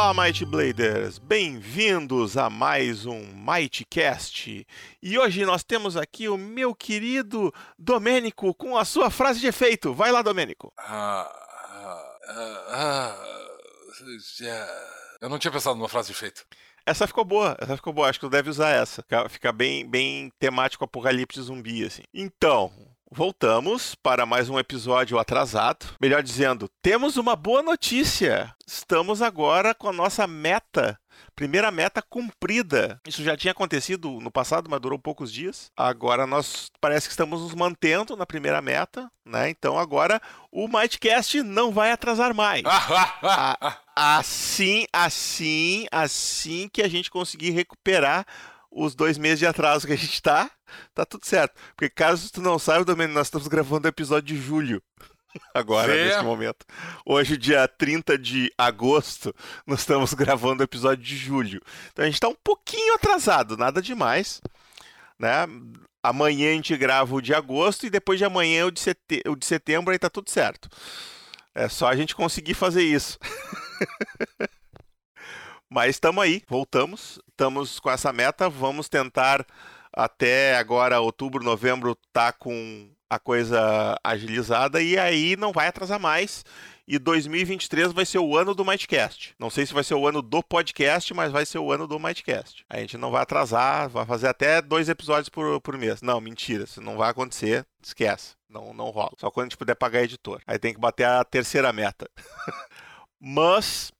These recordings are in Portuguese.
Olá, Might Bladers! Bem-vindos a mais um Mightcast. E hoje nós temos aqui o meu querido Domênico com a sua frase de efeito. Vai lá, Domênico. Ah, ah, ah, eu não tinha pensado numa frase de efeito. Essa ficou boa, essa ficou boa. Acho que tu deve usar essa. Fica bem, bem temático apocalipse zumbi, assim. Então, Voltamos para mais um episódio atrasado. Melhor dizendo, temos uma boa notícia. Estamos agora com a nossa meta primeira meta cumprida. Isso já tinha acontecido no passado, mas durou poucos dias. Agora nós parece que estamos nos mantendo na primeira meta, né? Então agora o Mightcast não vai atrasar mais. assim, assim, assim que a gente conseguir recuperar os dois meses de atraso que a gente tá, tá tudo certo. Porque caso tu não saiba, também nós estamos gravando o episódio de julho. Agora, Vê. nesse momento. Hoje, dia 30 de agosto, nós estamos gravando o episódio de julho. Então a gente está um pouquinho atrasado, nada demais. Né? Amanhã a gente grava o de agosto e depois de amanhã o de, sete... o de setembro aí tá tudo certo. É só a gente conseguir fazer isso. Mas estamos aí, voltamos, estamos com essa meta, vamos tentar até agora, outubro, novembro, tá com a coisa agilizada e aí não vai atrasar mais. E 2023 vai ser o ano do Mightcast. Não sei se vai ser o ano do podcast, mas vai ser o ano do Mightcast. A gente não vai atrasar, vai fazer até dois episódios por, por mês. Não, mentira, isso não vai acontecer, esquece. Não, não rola. Só quando a gente puder pagar editor. Aí tem que bater a terceira meta. mas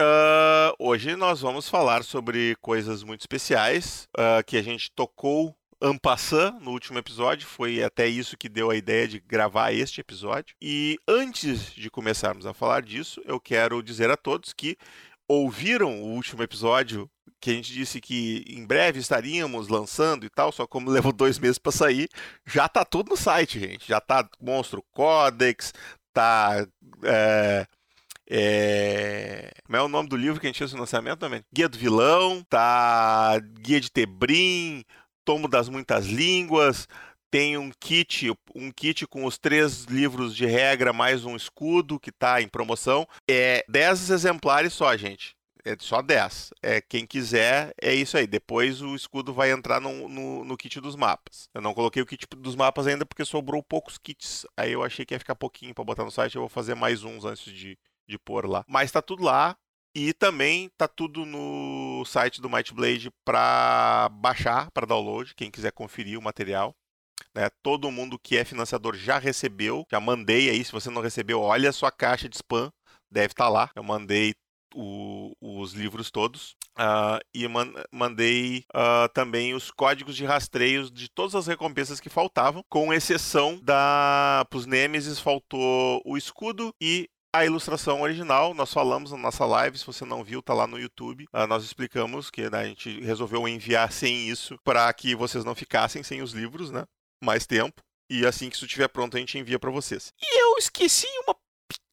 Uh, hoje nós vamos falar sobre coisas muito especiais uh, que a gente tocou Ampassan no último episódio, foi até isso que deu a ideia de gravar este episódio. E antes de começarmos a falar disso, eu quero dizer a todos que ouviram o último episódio que a gente disse que em breve estaríamos lançando e tal, só como levou dois meses para sair, já tá tudo no site, gente. Já tá Monstro Codex, tá é, é... Como é o nome do livro que a gente fez no lançamento também? Guia do Vilão, tá Guia de Tebrim, Tomo das Muitas Línguas, tem um kit, um kit com os três livros de regra mais um escudo que está em promoção. É 10 exemplares só, gente. É só 10. É, quem quiser, é isso aí. Depois o escudo vai entrar no, no, no, kit dos mapas. Eu não coloquei o kit dos mapas ainda porque sobrou poucos kits. Aí eu achei que ia ficar pouquinho para botar no site. Eu vou fazer mais uns antes de, de pôr lá. Mas tá tudo lá. E também tá tudo no site do Might Blade para baixar, para download, quem quiser conferir o material. Né? Todo mundo que é financiador já recebeu, já mandei aí. Se você não recebeu, olha a sua caixa de spam, deve estar tá lá. Eu mandei o, os livros todos uh, e man, mandei uh, também os códigos de rastreio de todas as recompensas que faltavam, com exceção da. Para os Nemesis faltou o escudo e a ilustração original, nós falamos na nossa live, se você não viu, tá lá no YouTube. Uh, nós explicamos que né, a gente resolveu enviar sem isso para que vocês não ficassem sem os livros, né? Mais tempo. E assim que isso estiver pronto, a gente envia para vocês. E eu esqueci uma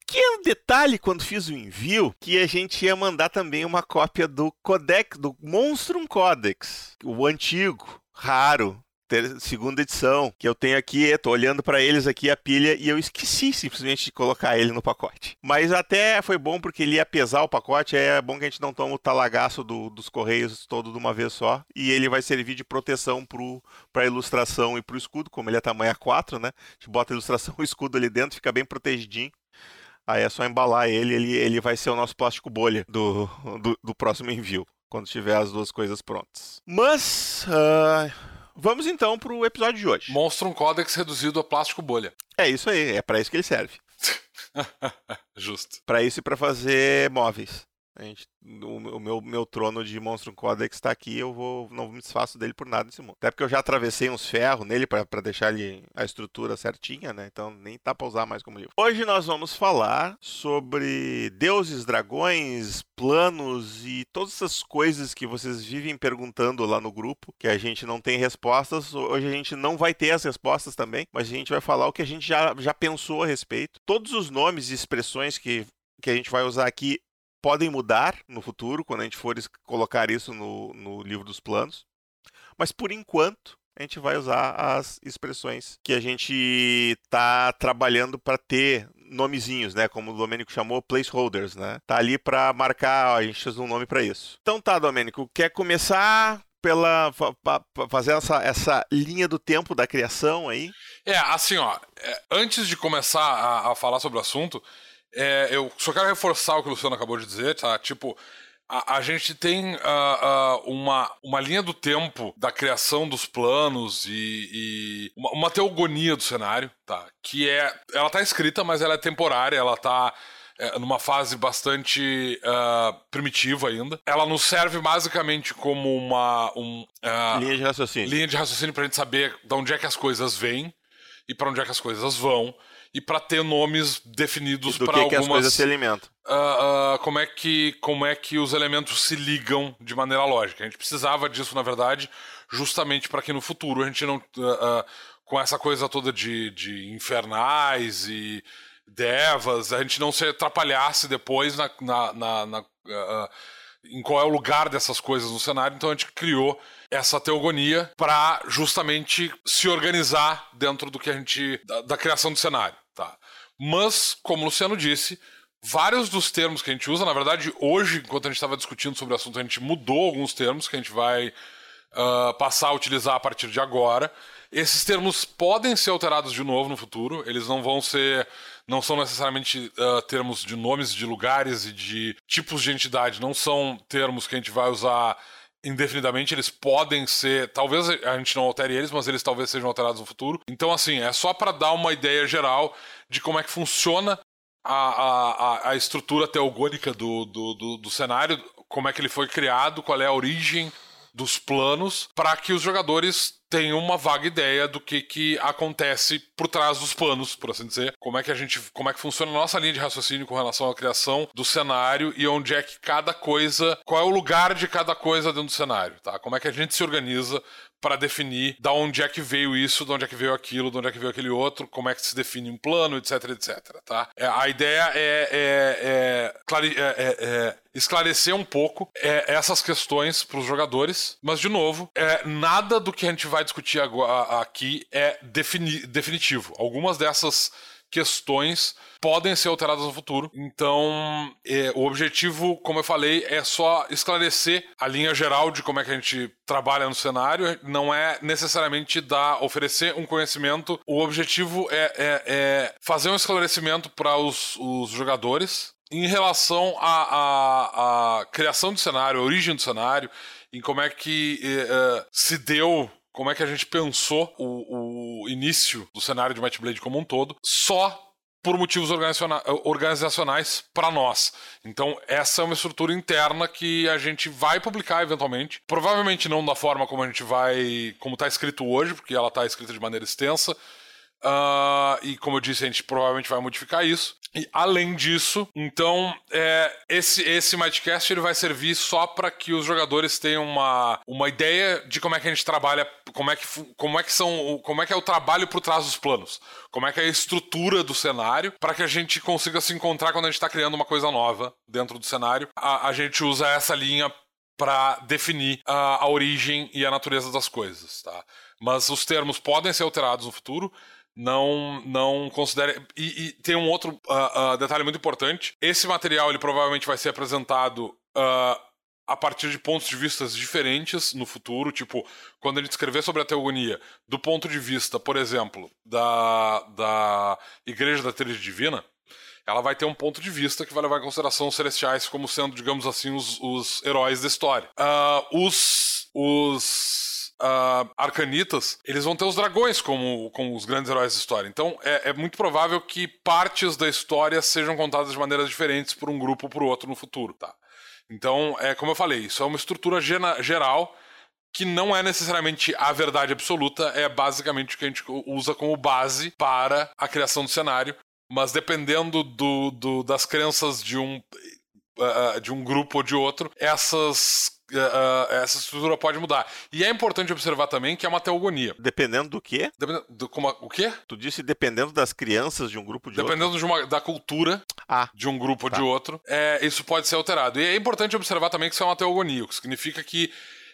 pequeno detalhe quando fiz o envio, que a gente ia mandar também uma cópia do Codex, do Monstrum Codex, o antigo, raro, ter, segunda edição, que eu tenho aqui, tô olhando para eles aqui a pilha e eu esqueci simplesmente de colocar ele no pacote. Mas até foi bom porque ele ia pesar o pacote, é bom que a gente não toma o talagaço do, dos correios todo de uma vez só, e ele vai servir de proteção para a ilustração e para o escudo, como ele é tamanho A4, né? A gente bota a ilustração e o escudo ali dentro, fica bem protegidinho. Aí é só embalar ele, ele, ele vai ser o nosso plástico bolha do, do, do próximo envio, quando tiver as duas coisas prontas. Mas. Uh Vamos então pro episódio de hoje. Monstro um Codex reduzido a plástico bolha. É isso aí, é para isso que ele serve. Justo. Para isso e para fazer móveis. A gente, o, meu, meu trono de Monstro Codex está aqui, eu vou não me desfaço dele por nada nesse mundo. Até porque eu já atravessei uns ferros nele para deixar a estrutura certinha, né? Então nem tá para usar mais como livro. Hoje nós vamos falar sobre deuses, dragões, planos e todas essas coisas que vocês vivem perguntando lá no grupo, que a gente não tem respostas. Hoje a gente não vai ter as respostas também, mas a gente vai falar o que a gente já, já pensou a respeito. Todos os nomes e expressões que que a gente vai usar aqui podem mudar no futuro, quando a gente for colocar isso no, no livro dos planos. Mas por enquanto, a gente vai usar as expressões que a gente tá trabalhando para ter nomezinhos, né? Como o Domênico chamou, placeholders, né? Tá ali para marcar, ó, a gente usa um nome para isso. Então tá, Domênico, quer começar pela fazer essa, essa linha do tempo da criação aí? É, assim, ó, é, antes de começar a, a falar sobre o assunto, é, eu só quero reforçar o que o Luciano acabou de dizer, tá? Tipo, a, a gente tem uh, uh, uma, uma linha do tempo da criação dos planos e, e uma, uma, teogonia do cenário, tá? Que é. Ela tá escrita, mas ela é temporária, ela tá. É, numa fase bastante uh, primitiva ainda. Ela nos serve basicamente como uma um, linha de raciocínio. Linha de raciocínio pra gente saber de onde é que as coisas vêm e para onde é que as coisas vão e para ter nomes definidos para algumas. Que as coisas se alimentam. Uh, uh, como é que como é que os elementos se ligam de maneira lógica? A gente precisava disso, na verdade, justamente para que no futuro a gente não uh, com essa coisa toda de, de infernais e devas, a gente não se atrapalhasse depois na, na, na, na em qual é o lugar dessas coisas no cenário. Então a gente criou essa teogonia para justamente se organizar dentro do que a gente da, da criação do cenário? Mas, como o Luciano disse, vários dos termos que a gente usa, na verdade, hoje, enquanto a gente estava discutindo sobre o assunto, a gente mudou alguns termos que a gente vai uh, passar a utilizar a partir de agora. Esses termos podem ser alterados de novo no futuro, eles não vão ser. Não são necessariamente uh, termos de nomes de lugares e de tipos de entidade, não são termos que a gente vai usar indefinidamente, eles podem ser. Talvez a gente não altere eles, mas eles talvez sejam alterados no futuro. Então, assim, é só para dar uma ideia geral de como é que funciona a, a, a estrutura teogônica do, do, do, do cenário, como é que ele foi criado, qual é a origem dos planos, para que os jogadores tem uma vaga ideia do que, que acontece por trás dos panos, por assim dizer. Como é que a gente. Como é que funciona a nossa linha de raciocínio com relação à criação do cenário e onde é que cada coisa. Qual é o lugar de cada coisa dentro do cenário, tá? Como é que a gente se organiza para definir da onde é que veio isso, de onde é que veio aquilo, de onde é que veio aquele outro, como é que se define um plano, etc, etc, tá? É, a ideia é, é, é, clare, é, é, é esclarecer um pouco essas questões para os jogadores, mas de novo, nada do que a gente vai discutir agora, aqui é defini definitivo. Algumas dessas questões podem ser alteradas no futuro. Então, é, o objetivo, como eu falei, é só esclarecer a linha geral de como é que a gente trabalha no cenário. Não é necessariamente dar, oferecer um conhecimento. O objetivo é, é, é fazer um esclarecimento para os, os jogadores em relação à, criação do cenário, a origem do cenário, em como é que é, se deu como é que a gente pensou o, o início do cenário de Might Blade como um todo, só por motivos organizacionais para nós. Então, essa é uma estrutura interna que a gente vai publicar eventualmente. Provavelmente não da forma como a gente vai. como está escrito hoje, porque ela está escrita de maneira extensa. Uh, e como eu disse, a gente provavelmente vai modificar isso. E além disso, então, é, esse, esse Mightcast ele vai servir só para que os jogadores tenham uma, uma ideia de como é que a gente trabalha, como é que, como é que são, como é que é o trabalho por trás dos planos, como é que é a estrutura do cenário, para que a gente consiga se encontrar quando a gente está criando uma coisa nova dentro do cenário. A, a gente usa essa linha para definir a, a origem e a natureza das coisas, tá? Mas os termos podem ser alterados no futuro não não considere e, e tem um outro uh, uh, detalhe muito importante. Esse material ele provavelmente vai ser apresentado uh, a partir de pontos de vista diferentes no futuro. Tipo quando ele escrever sobre a teogonia do ponto de vista por exemplo da da igreja da Trindade Divina ela vai ter um ponto de vista que vai levar em consideração os celestiais como sendo digamos assim os, os heróis da história. Os os uh, arcanitas, eles vão ter os dragões como, como os grandes heróis da história. Então é, é, muito provável que partes da história sejam contadas de maneiras diferentes por um grupo ou por outro no futuro, tá? Então, é como eu falei, isso é uma estrutura geral que não é necessariamente a verdade absoluta, é basicamente o que a gente usa como base para a criação do cenário. Mas dependendo do, do das crenças de um, uh, de um grupo ou de outro, essas Uh, essa estrutura pode mudar. E é importante observar também que é uma teogonia. Dependendo do quê? Dependendo do, como, o quê? Tu disse dependendo das crianças de um grupo de Dependendo outro. De uma, da cultura ah, de um grupo ou tá. de outro, é, isso pode ser alterado. E é importante observar também que isso é uma teogonia, o que significa que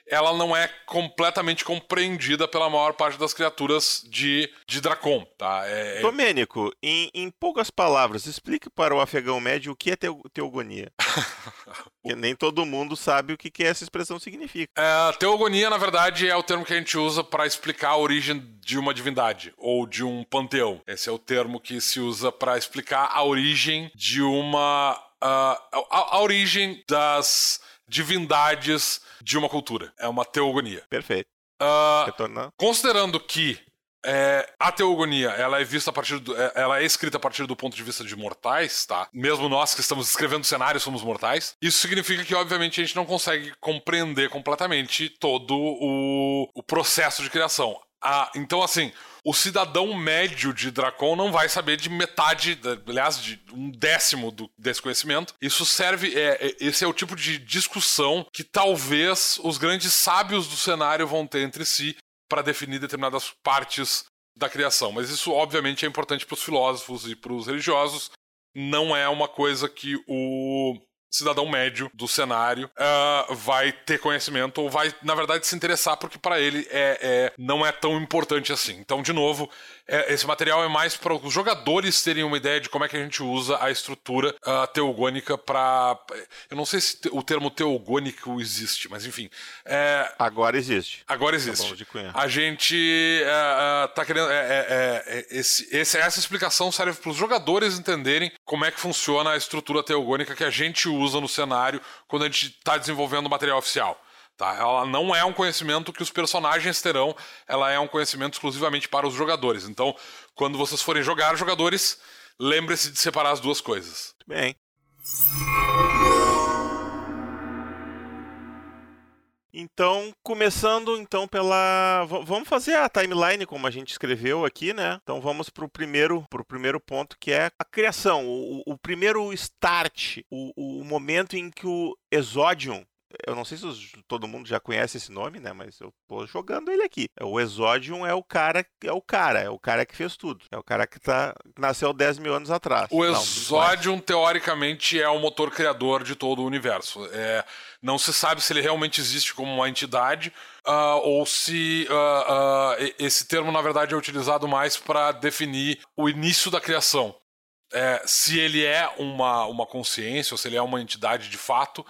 ela não é completamente compreendida pela maior parte das criaturas de, de Dracon, tá? É, é... Domênico, em, em poucas palavras, explique para o afegão médio o que é teogonia. Porque nem todo mundo sabe o que, que essa expressão significa. É, teogonia, na verdade, é o termo que a gente usa para explicar a origem de uma divindade ou de um panteão. Esse é o termo que se usa para explicar a origem de uma. Uh, a, a origem das divindades de uma cultura. É uma teogonia. Perfeito. Uh, considerando que é, a teogonia ela é vista a partir do, é, ela é escrita a partir do ponto de vista de mortais, tá? Mesmo nós que estamos escrevendo cenário somos mortais. Isso significa que, obviamente, a gente não consegue compreender completamente todo o, o processo de criação. Ah, então, assim, o cidadão médio de Dracon não vai saber de metade, aliás, de um décimo do, desse conhecimento. Isso serve, é, é, esse é o tipo de discussão que talvez os grandes sábios do cenário vão ter entre si para definir determinadas partes da criação. Mas isso, obviamente, é importante para os filósofos e para os religiosos. Não é uma coisa que o cidadão médio do cenário uh, vai ter conhecimento ou vai, na verdade, se interessar porque para ele é, é, não é tão importante assim. Então, de novo, é, esse material é mais para os jogadores terem uma ideia de como é que a gente usa a estrutura uh, teogônica para. Eu não sei se o termo teogônico existe, mas enfim. É... Agora existe. Agora tá existe. A gente uh, tá querendo. É, esse, esse, essa explicação serve para os jogadores entenderem como é que funciona a estrutura teogônica que a gente usa no cenário quando a gente está desenvolvendo o material oficial. Tá? Ela não é um conhecimento que os personagens terão, ela é um conhecimento exclusivamente para os jogadores. Então, quando vocês forem jogar jogadores, lembre-se de separar as duas coisas. Bem. Então, começando então pela, vamos fazer a timeline como a gente escreveu aqui, né? Então vamos para o primeiro, pro primeiro ponto que é a criação, o, o primeiro start, o, o momento em que o Exodium eu não sei se todo mundo já conhece esse nome, né? Mas eu tô jogando ele aqui. É o Exodium é o cara, é o cara, é o cara que fez tudo. É o cara que tá, nasceu 10 mil anos atrás. O Exodium, teoricamente, é o motor criador de todo o universo. É, não se sabe se ele realmente existe como uma entidade uh, ou se uh, uh, esse termo, na verdade, é utilizado mais para definir o início da criação. É, se ele é uma, uma consciência ou se ele é uma entidade de fato,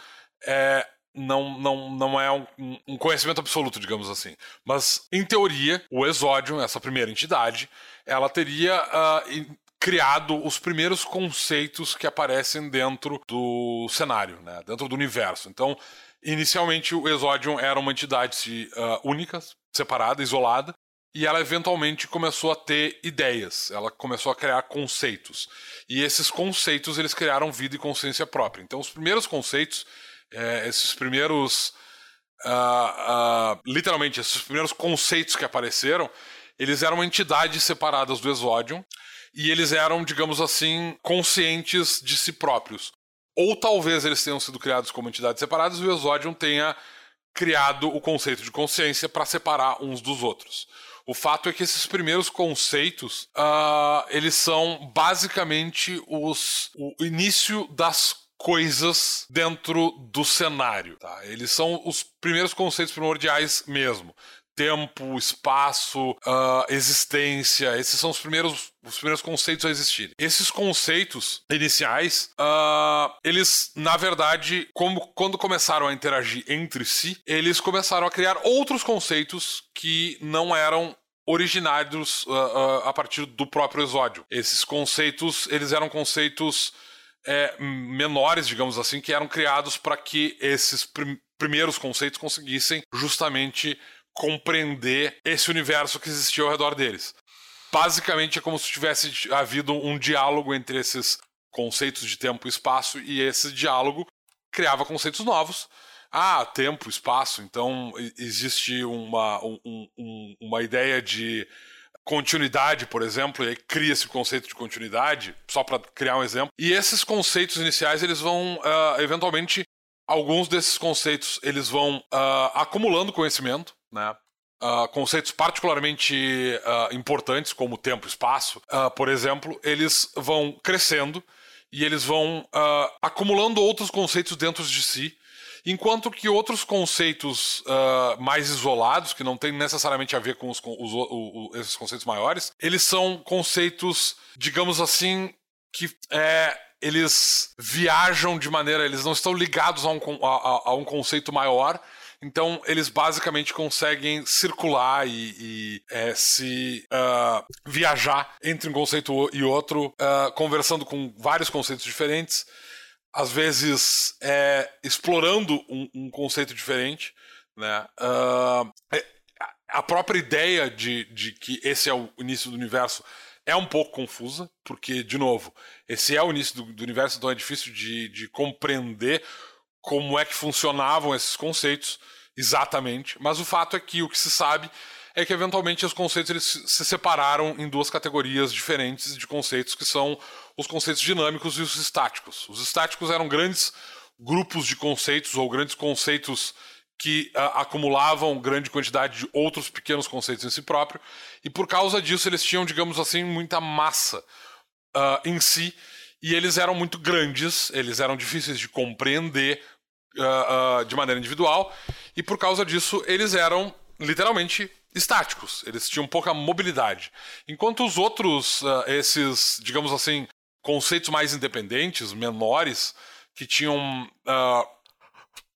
é, não, não, não é um, um, conhecimento absoluto, digamos assim. Mas, em teoria, o Exodium, essa primeira entidade, ela teria uh, criado os primeiros conceitos que aparecem dentro do cenário, né? dentro do universo. Então, inicialmente, o Exodium era uma entidade uh, única, separada, isolada, e ela eventualmente começou a ter ideias, ela começou a criar conceitos. E esses conceitos eles criaram vida e consciência própria. Então, os primeiros conceitos é, esses primeiros. Uh, uh, literalmente, esses primeiros conceitos que apareceram, eles eram entidades separadas do Exodium e eles eram, digamos assim, conscientes de si próprios. Ou talvez eles tenham sido criados como entidades separadas e o Exodium tenha criado o conceito de consciência para separar uns dos outros. O fato é que esses primeiros conceitos, uh, eles são basicamente os, o início das coisas dentro do cenário. Tá? Eles são os primeiros conceitos primordiais mesmo tempo, espaço, uh, existência. Esses são os primeiros, os primeiros conceitos a existir. Esses conceitos iniciais, uh, eles, na verdade, como, quando começaram a interagir entre si, eles começaram a criar outros conceitos que não eram originários uh, a partir do próprio exódio. Esses conceitos, eles eram conceitos é, menores, digamos assim, que eram criados para que esses prim primeiros conceitos conseguissem justamente compreender esse universo que existia ao redor deles. Basicamente é como se tivesse havido um diálogo entre esses conceitos de tempo e espaço, e esse diálogo criava conceitos novos. Ah, tempo, espaço, então existe uma, um, um, uma ideia de continuidade, por exemplo, e aí cria-se o conceito de continuidade, só para criar um exemplo. E esses conceitos iniciais, eles vão, uh, eventualmente, alguns desses conceitos, eles vão uh, acumulando conhecimento, né? Uh, conceitos particularmente importantes, como tempo e espaço, por exemplo, eles vão crescendo e eles vão acumulando outros conceitos dentro de si enquanto que outros conceitos uh, mais isolados, que não tem necessariamente a ver com os, os, o, o, esses conceitos maiores, eles são conceitos, digamos assim, que é, eles viajam de maneira, eles não estão ligados a um, a, a um conceito maior, então, eles basicamente conseguem circular e, e é, se uh, viajar entre um conceito e outro, uh, conversando com vários conceitos diferentes, às vezes é, explorando um, um, conceito diferente. Né? Uh, a própria ideia de, de que esse é o início do universo é um pouco confusa, porque, de novo, esse é o início do, do universo, então é difícil de, de compreender como é que funcionavam esses conceitos exatamente, mas o fato é que o que se sabe é que eventualmente os conceitos eles se separaram em duas categorias diferentes de conceitos que são os conceitos dinâmicos e os estáticos. Os estáticos eram grandes grupos de conceitos ou grandes conceitos que uh, acumulavam grande quantidade de outros pequenos conceitos em si próprio, e por causa disso eles tinham, digamos assim, muita massa uh, em si, e eles eram muito grandes, eles eram difíceis de compreender uh, de maneira individual, e por causa disso eles eram literalmente estáticos, eles tinham pouca mobilidade. Enquanto os outros, esses, digamos assim, conceitos mais independentes, menores, que tinham uh,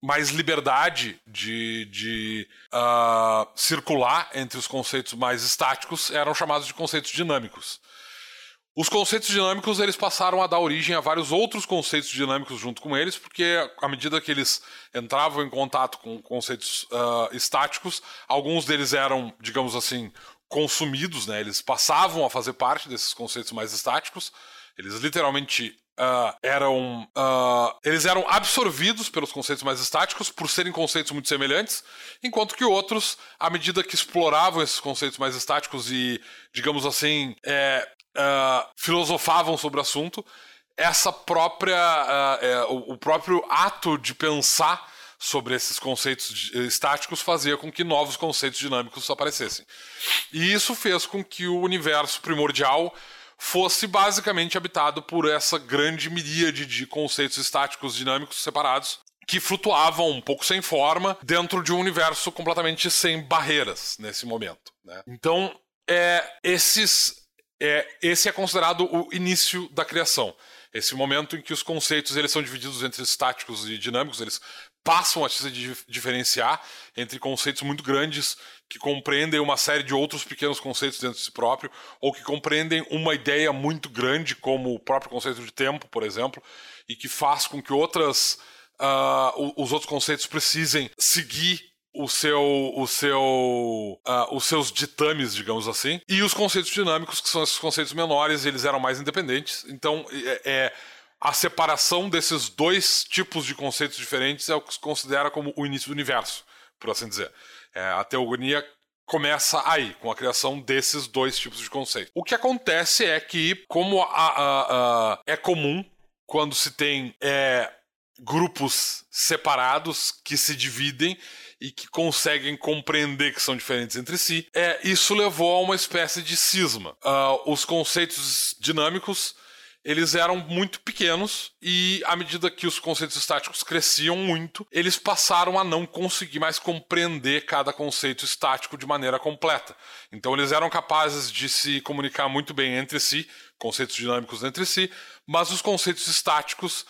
mais liberdade de, de uh, circular entre os conceitos mais estáticos, eram chamados de conceitos dinâmicos. Os conceitos dinâmicos eles passaram a dar origem a vários outros conceitos dinâmicos junto com eles, porque à medida que eles entravam em contato com conceitos uh, estáticos, alguns deles eram, digamos assim, consumidos, né? eles passavam a fazer parte desses conceitos mais estáticos, eles literalmente Uh, eram uh, eles eram absorvidos pelos conceitos mais estáticos por serem conceitos muito semelhantes, enquanto que outros, à medida que exploravam esses conceitos mais estáticos e, digamos assim, é, uh, filosofavam sobre o assunto, essa própria é, o, próprio ato de pensar sobre esses conceitos estáticos fazia com que novos conceitos dinâmicos aparecessem. E isso fez com que o universo primordial fosse basicamente habitado por essa grande miríade de conceitos estáticos dinâmicos separados que flutuavam um pouco sem forma dentro de um universo completamente sem barreiras nesse momento. Né? Então, é, esses, é, esse é considerado o início da criação. Esse momento em que os conceitos eles são divididos entre estáticos e dinâmicos, eles passam a se diferenciar entre conceitos muito grandes que compreendem uma série de outros pequenos conceitos dentro de si próprio, ou que compreendem uma ideia muito grande, como o próprio conceito de tempo, por exemplo, e que faz com que outras, uh, os outros conceitos precisem seguir o seu, o seu, uh, os seus ditames, digamos assim, e os conceitos dinâmicos, que são esses conceitos menores, eles eram mais independentes. Então, é, é a separação desses dois tipos de conceitos diferentes é o que se considera como o início do universo, por assim dizer. É, a teogonia começa aí, com a criação desses dois tipos de conceitos. O que acontece é que, como a, a, a, é comum quando se tem é, grupos separados que se dividem e que conseguem compreender que são diferentes entre si, é, isso levou a uma espécie de cisma. Uh, os conceitos dinâmicos eles eram muito pequenos e à medida que os conceitos estáticos cresciam muito, eles passaram a não conseguir mais compreender cada conceito estático de maneira completa. Então eles eram capazes de se comunicar muito bem entre si, conceitos dinâmicos entre si, mas os conceitos estáticos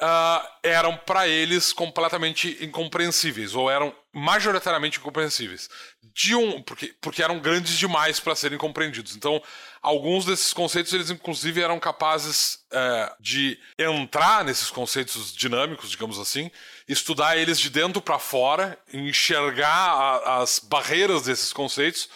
uh, eram para eles completamente incompreensíveis, ou eram majoritariamente incompreensíveis. De um, porque, porque eram grandes demais para serem compreendidos. Então, alguns desses conceitos, eles inclusive eram capazes é, de entrar nesses conceitos dinâmicos, digamos assim, estudar eles de dentro para fora, enxergar a, as barreiras desses conceitos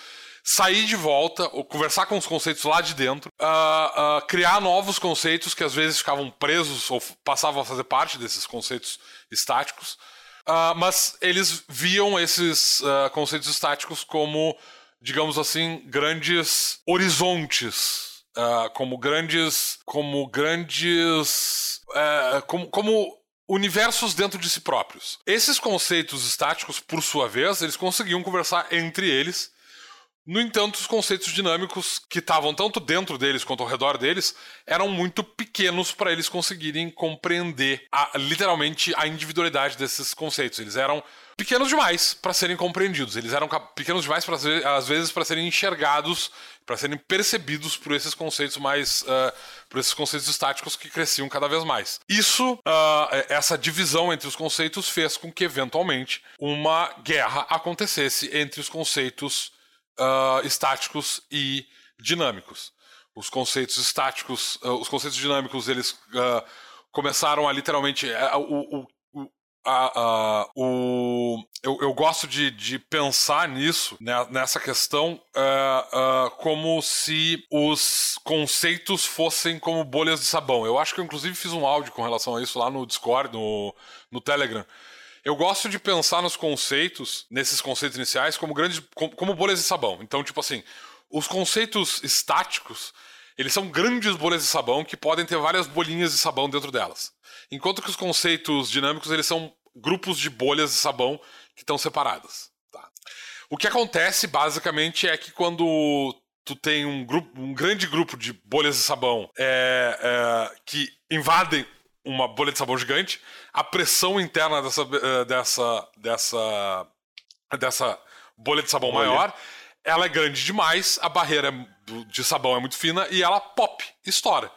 sair de volta, ou conversar com os conceitos lá de dentro, uh, uh, criar novos conceitos que às vezes ficavam presos ou passavam a fazer parte desses conceitos estáticos. Uh, mas eles viam esses conceitos estáticos como, digamos assim, grandes horizontes, como grandes, como grandes, como, como universos dentro de si próprios. Esses conceitos estáticos, por sua vez, eles conseguiam conversar entre eles No entanto, os conceitos dinâmicos que estavam tanto dentro deles quanto ao redor deles eram muito pequenos para eles conseguirem compreender a, literalmente a individualidade desses conceitos. Eles eram pequenos demais para serem compreendidos. Eles eram pequenos demais, pra, às vezes, para serem enxergados, para serem percebidos por esses conceitos mais. Uh, por esses conceitos estáticos que cresciam cada vez mais. Isso, uh, essa divisão entre os conceitos, fez com que, eventualmente, uma guerra acontecesse entre os conceitos uh, estáticos e dinâmicos. Os conceitos estáticos, os conceitos dinâmicos, eles começaram a literalmente. o, o a, o, eu, eu gosto de, de pensar nisso, né, nessa questão, uh, uh, como se os conceitos fossem como bolhas de sabão. Eu acho que eu, inclusive, fiz um áudio com relação a isso lá no Discord, no, no Telegram. Eu gosto de pensar nos conceitos, nesses conceitos iniciais, como grandes, como, bolhas de sabão. Então, tipo assim, os conceitos estáticos, eles são grandes bolhas de sabão que podem ter várias bolinhas de sabão dentro delas. Enquanto que os conceitos dinâmicos, eles são grupos de bolhas de sabão que estão separadas. Tá? O que acontece, basicamente, é que quando tu tem um, grupo, um grande grupo de bolhas de sabão é, é, que invadem uma bolha de sabão gigante, a pressão interna dessa, eh, dessa, dessa, dessa bolha de sabão bolha. maior, ela é grande demais, a barreira de sabão é muito fina e ela pop, estoura.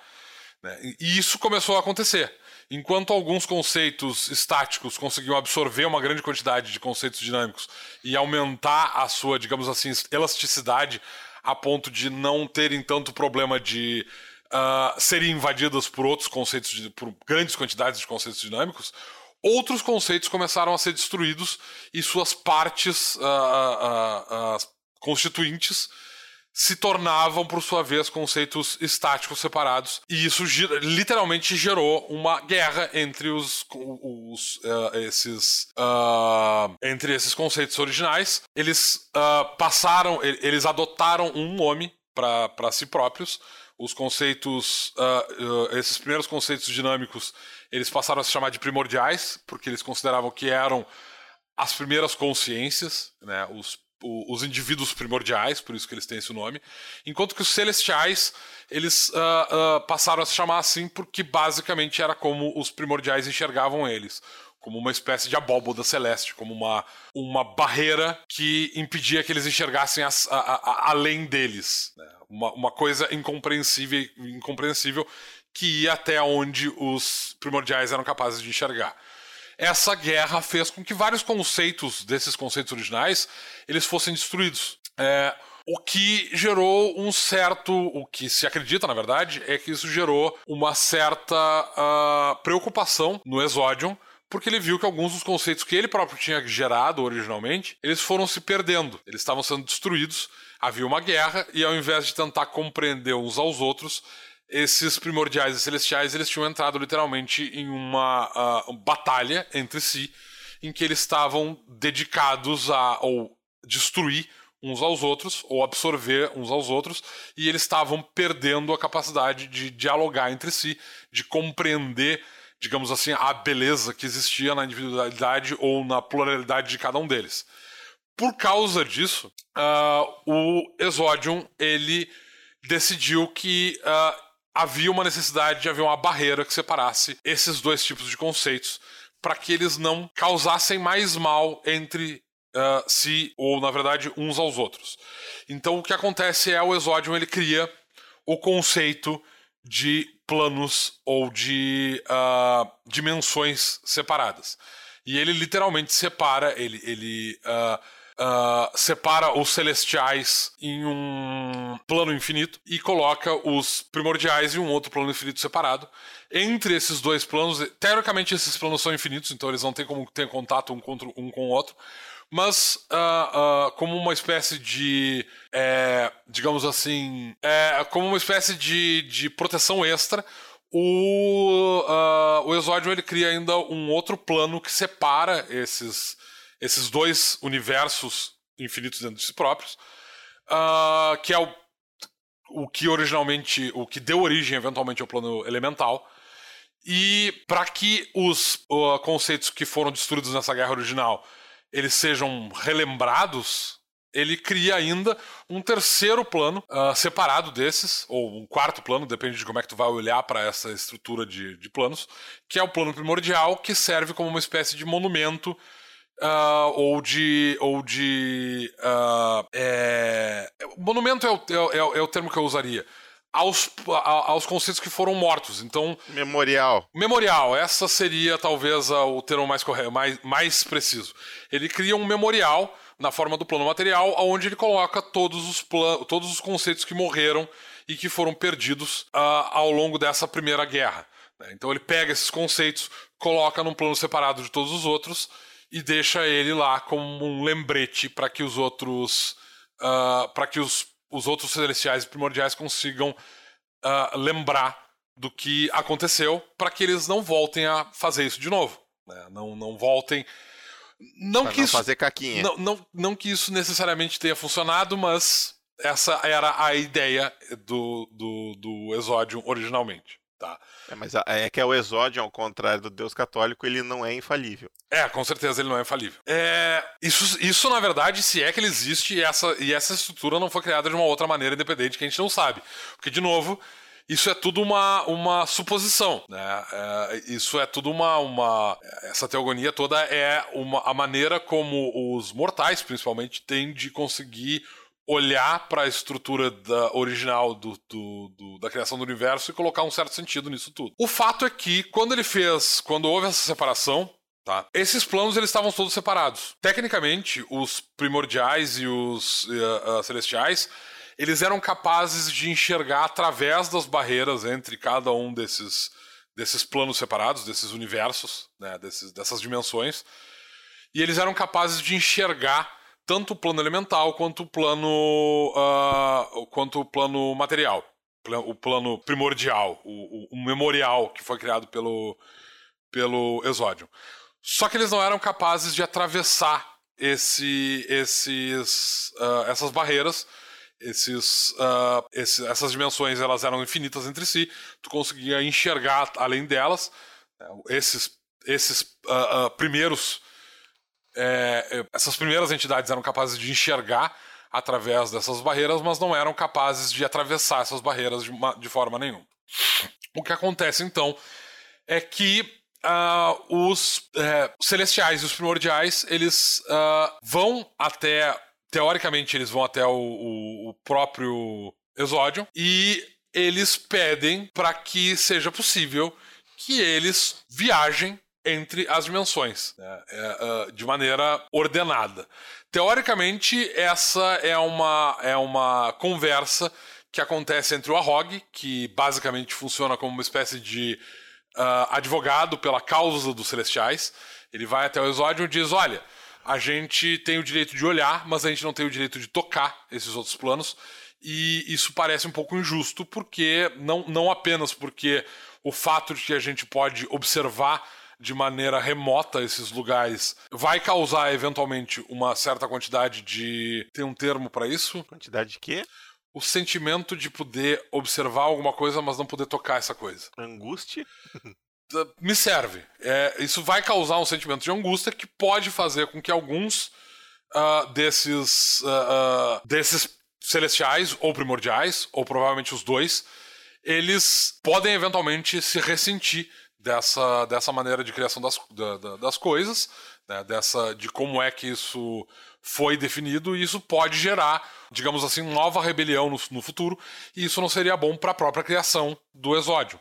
Né? E isso começou a acontecer. Enquanto alguns conceitos estáticos conseguiam absorver uma grande quantidade de conceitos dinâmicos e aumentar a sua, digamos assim, elasticidade a ponto de não terem tanto problema de uh, serem invadidas por outros conceitos, de, por grandes quantidades de conceitos dinâmicos, outros conceitos começaram a ser destruídos e suas partes uh, uh, constituintes se tornavam, por sua vez, conceitos estáticos separados. E isso literalmente gerou uma guerra entre os, os uh, esses uh, entre esses conceitos originais. Eles uh, passaram, eles adotaram um nome para si próprios. Os conceitos, esses primeiros conceitos dinâmicos, eles passaram a se chamar de primordiais, porque eles consideravam que eram as primeiras consciências, né, os os indivíduos primordiais, por isso que eles têm esse nome, enquanto que os celestiais eles uh, uh, passaram a se chamar assim porque basicamente era como os primordiais enxergavam eles, como uma espécie de abóboda celeste, como uma, uma barreira que impedia que eles enxergassem as, a, a, além deles, né? uma, uma coisa incompreensível, incompreensível que ia até onde os primordiais eram capazes de enxergar essa guerra fez com que vários conceitos desses conceitos originais eles fossem destruídos. É, o que gerou um certo. O que se acredita, na verdade, é que isso gerou uma certa uh, preocupação no Exodium, porque ele viu que alguns dos conceitos que ele próprio tinha gerado originalmente, eles foram se perdendo, eles estavam sendo destruídos, havia uma guerra, e ao invés de tentar compreender uns aos outros, esses primordiais e celestiais eles tinham entrado literalmente em uma uh, batalha entre si, em que eles estavam dedicados a ou destruir uns aos outros ou absorver uns aos outros e eles estavam perdendo a capacidade de dialogar entre si, de compreender, digamos assim, a beleza que existia na individualidade ou na pluralidade de cada um deles. Por causa disso, uh, o Exodium ele decidiu que uh, havia uma necessidade de haver uma barreira que separasse esses dois tipos de conceitos para que eles não causassem mais mal entre uh, si ou na verdade uns aos outros. Então o que acontece é o Exodium ele cria o conceito de planos ou de uh, dimensões separadas e ele literalmente separa ele ele uh, uh, separa os celestiais em um plano infinito e coloca os primordiais em um outro plano infinito separado. Entre esses dois planos, teoricamente esses planos são infinitos, então eles não têm como ter contato um, contra, um com o outro mas uh, uh, como uma espécie de, é, digamos assim, é, como uma espécie de, de proteção extra, o, uh, o Exódio ele cria ainda um outro plano que separa esses esses dois universos infinitos dentro de si próprios, que é o, o que originalmente, o que deu origem eventualmente ao plano elemental. E para que os uh, conceitos que foram destruídos nessa guerra original eles sejam relembrados ele cria ainda um terceiro plano uh, separado desses, ou um quarto plano, depende de como é que tu vai olhar para essa estrutura de, de planos, que é o plano primordial, que serve como uma espécie de monumento Uh, ou de. Ou de. Uh, é... Monumento é o, é, é, é o termo que eu usaria. Aos, aos conceitos que foram mortos. Então. Memorial. Memorial. Essa seria talvez o termo mais, correto, mais, mais preciso. Ele cria um memorial na forma do plano material, onde ele coloca todos os, todos os conceitos que morreram e que foram perdidos uh, ao longo dessa primeira guerra. Né? Então ele pega esses conceitos, coloca num plano separado de todos os outros e deixa ele lá como um lembrete para que os outros uh, para que os, os outros celestiais primordiais consigam uh, lembrar do que aconteceu para que eles não voltem a fazer isso de novo né? não, não voltem. Não pra que não isso fazer caquinha. não, não, não que isso necessariamente tenha funcionado mas essa era a ideia do, do, do Exódio originalmente Tá. É, mas é que é o exódio, ao contrário do Deus católico, ele não é infalível. É, com certeza ele não é infalível. É, isso, isso, na verdade, se é que ele existe e essa, e essa estrutura não foi criada de uma outra maneira independente que a gente não sabe. Porque, de novo, isso é tudo uma, uma suposição, né? É, isso é tudo uma, uma. Essa teogonia toda é uma, a maneira como os mortais, principalmente, têm de conseguir olhar para a estrutura da, original do, do, do, da criação do universo e colocar um certo sentido nisso tudo. O fato é que, quando ele fez, quando houve essa separação, Tá. Esses planos eles estavam todos separados. Tecnicamente, os primordiais e os uh, uh, celestiais eles eram capazes de enxergar através das barreiras entre cada um desses, desses planos separados, desses universos, né, desses, dessas dimensões, e eles eram capazes de enxergar tanto o plano elemental quanto o plano uh, quanto o plano material, o plano primordial, o, o, o, memorial que foi criado pelo pelo Exódio. Só que eles não eram capazes de atravessar esse, esses, uh, essas barreiras, esses, uh, essas dimensões elas eram infinitas entre si. Tu conseguia enxergar além delas. Né, esses, esses primeiros é, essas primeiras entidades eram capazes de enxergar através dessas barreiras, mas não eram capazes de atravessar essas barreiras de, uma, de forma nenhuma. O que acontece então é que uh, os é, celestiais e os primordiais eles uh, vão até teoricamente eles vão até o, o, o próprio Exódio e eles pedem para que seja possível que eles viajem entre as dimensões, né? é, uh, de maneira ordenada. Teoricamente, essa é uma, é uma conversa que acontece entre o Arrog, que basicamente funciona como uma espécie de uh, advogado pela causa dos celestiais. Ele vai até o Exódio e diz: Olha, a gente tem o direito de olhar, mas a gente não tem o direito de tocar esses outros planos. E isso parece um pouco injusto, porque não, não apenas porque o fato de que a gente pode observar de maneira remota esses lugares vai causar eventualmente uma certa quantidade de. Tem um termo para isso? Quantidade de quê? O sentimento de poder observar alguma coisa, mas não poder tocar essa coisa. Angústia? Me serve. É, isso vai causar um sentimento de angústia que pode fazer com que alguns uh, desses, uh, uh, desses celestiais ou primordiais, ou provavelmente os dois, eles podem eventualmente se ressentir dessa, dessa maneira de criação das, da, das coisas, né, dessa, de como é que isso foi definido, e isso pode gerar, digamos assim, nova rebelião no, no futuro, e isso não seria bom para a própria criação do exódio.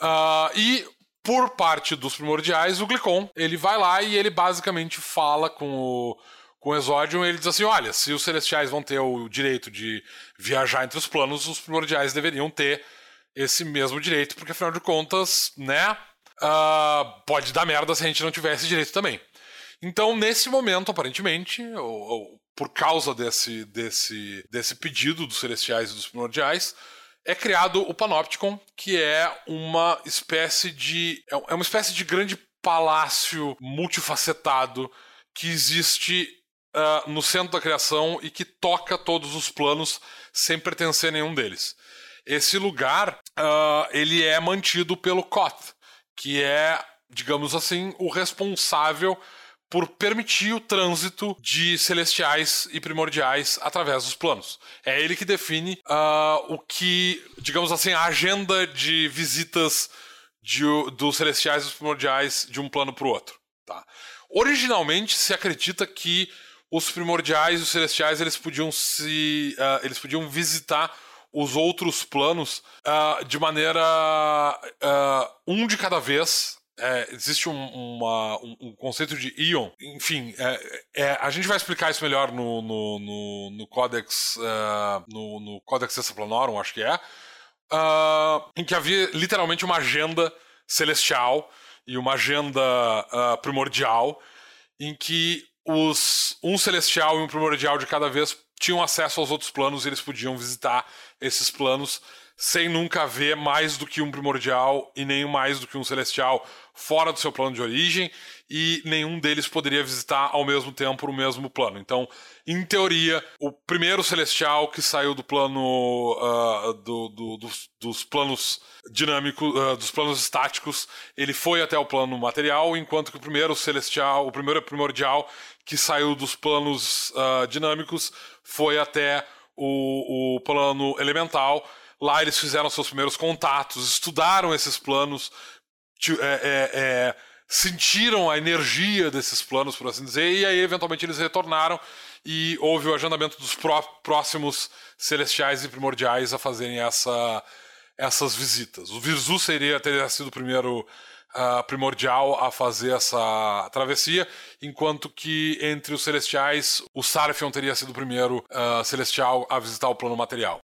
Uh, e por parte dos primordiais, o Glicon, ele vai lá e ele basicamente fala com o, com o Exódio, ele diz assim: olha, se os celestiais vão ter o direito de viajar entre os planos, os primordiais deveriam ter esse mesmo direito, porque afinal de contas, né? Uh, pode dar merda se a gente não tiver esse direito também. Então, nesse momento, aparentemente, ou, ou, por causa desse, desse, desse pedido dos celestiais e dos primordiais, é criado o Panopticon, que é uma espécie de. É, é uma espécie de grande palácio multifacetado que existe uh, no centro da criação e que toca todos os planos sem pertencer a nenhum deles esse lugar uh, ele é mantido pelo Koth, que é, digamos assim, o responsável por permitir o trânsito de celestiais e primordiais através dos planos. É ele que define uh, o que, digamos assim, a agenda de visitas de, dos celestiais e dos primordiais de um plano para o outro. Tá? Originalmente se acredita que os primordiais e os celestiais eles podiam se uh, eles podiam visitar os outros planos uh, de maneira uh, um de cada vez é, existe um, uma, um, conceito de Ion. Enfim, é, é, a gente vai explicar isso melhor no, no, no, no Codex uh, no, no Codex Exaplanorum, acho que é, em que havia literalmente uma agenda celestial e uma agenda primordial em que os, um celestial e um primordial de cada vez tinham acesso aos outros planos e eles podiam visitar esses planos sem nunca ver mais do que um primordial e nem mais do que um celestial fora do seu plano de origem e nenhum deles poderia visitar ao mesmo tempo o mesmo plano. Então, em teoria, o primeiro celestial que saiu do plano uh, do, do, dos, dos, planos dinâmicos, uh, dos planos estáticos, ele foi até o plano material, enquanto que o primeiro celestial, o primeiro primordial que saiu dos planos uh, dinâmicos foi até o, o plano elemental Lá eles fizeram seus primeiros contatos, estudaram esses planos, é, é, é, sentiram a energia desses planos, por assim dizer, e aí eventualmente eles retornaram e houve o agendamento dos pró próximos celestiais e primordiais a fazerem essa, essas visitas. O Virzu seria, teria sido o primeiro uh, primordial a fazer essa travessia, enquanto que entre os celestiais, o Sarfion teria sido o primeiro uh, celestial a visitar o plano material.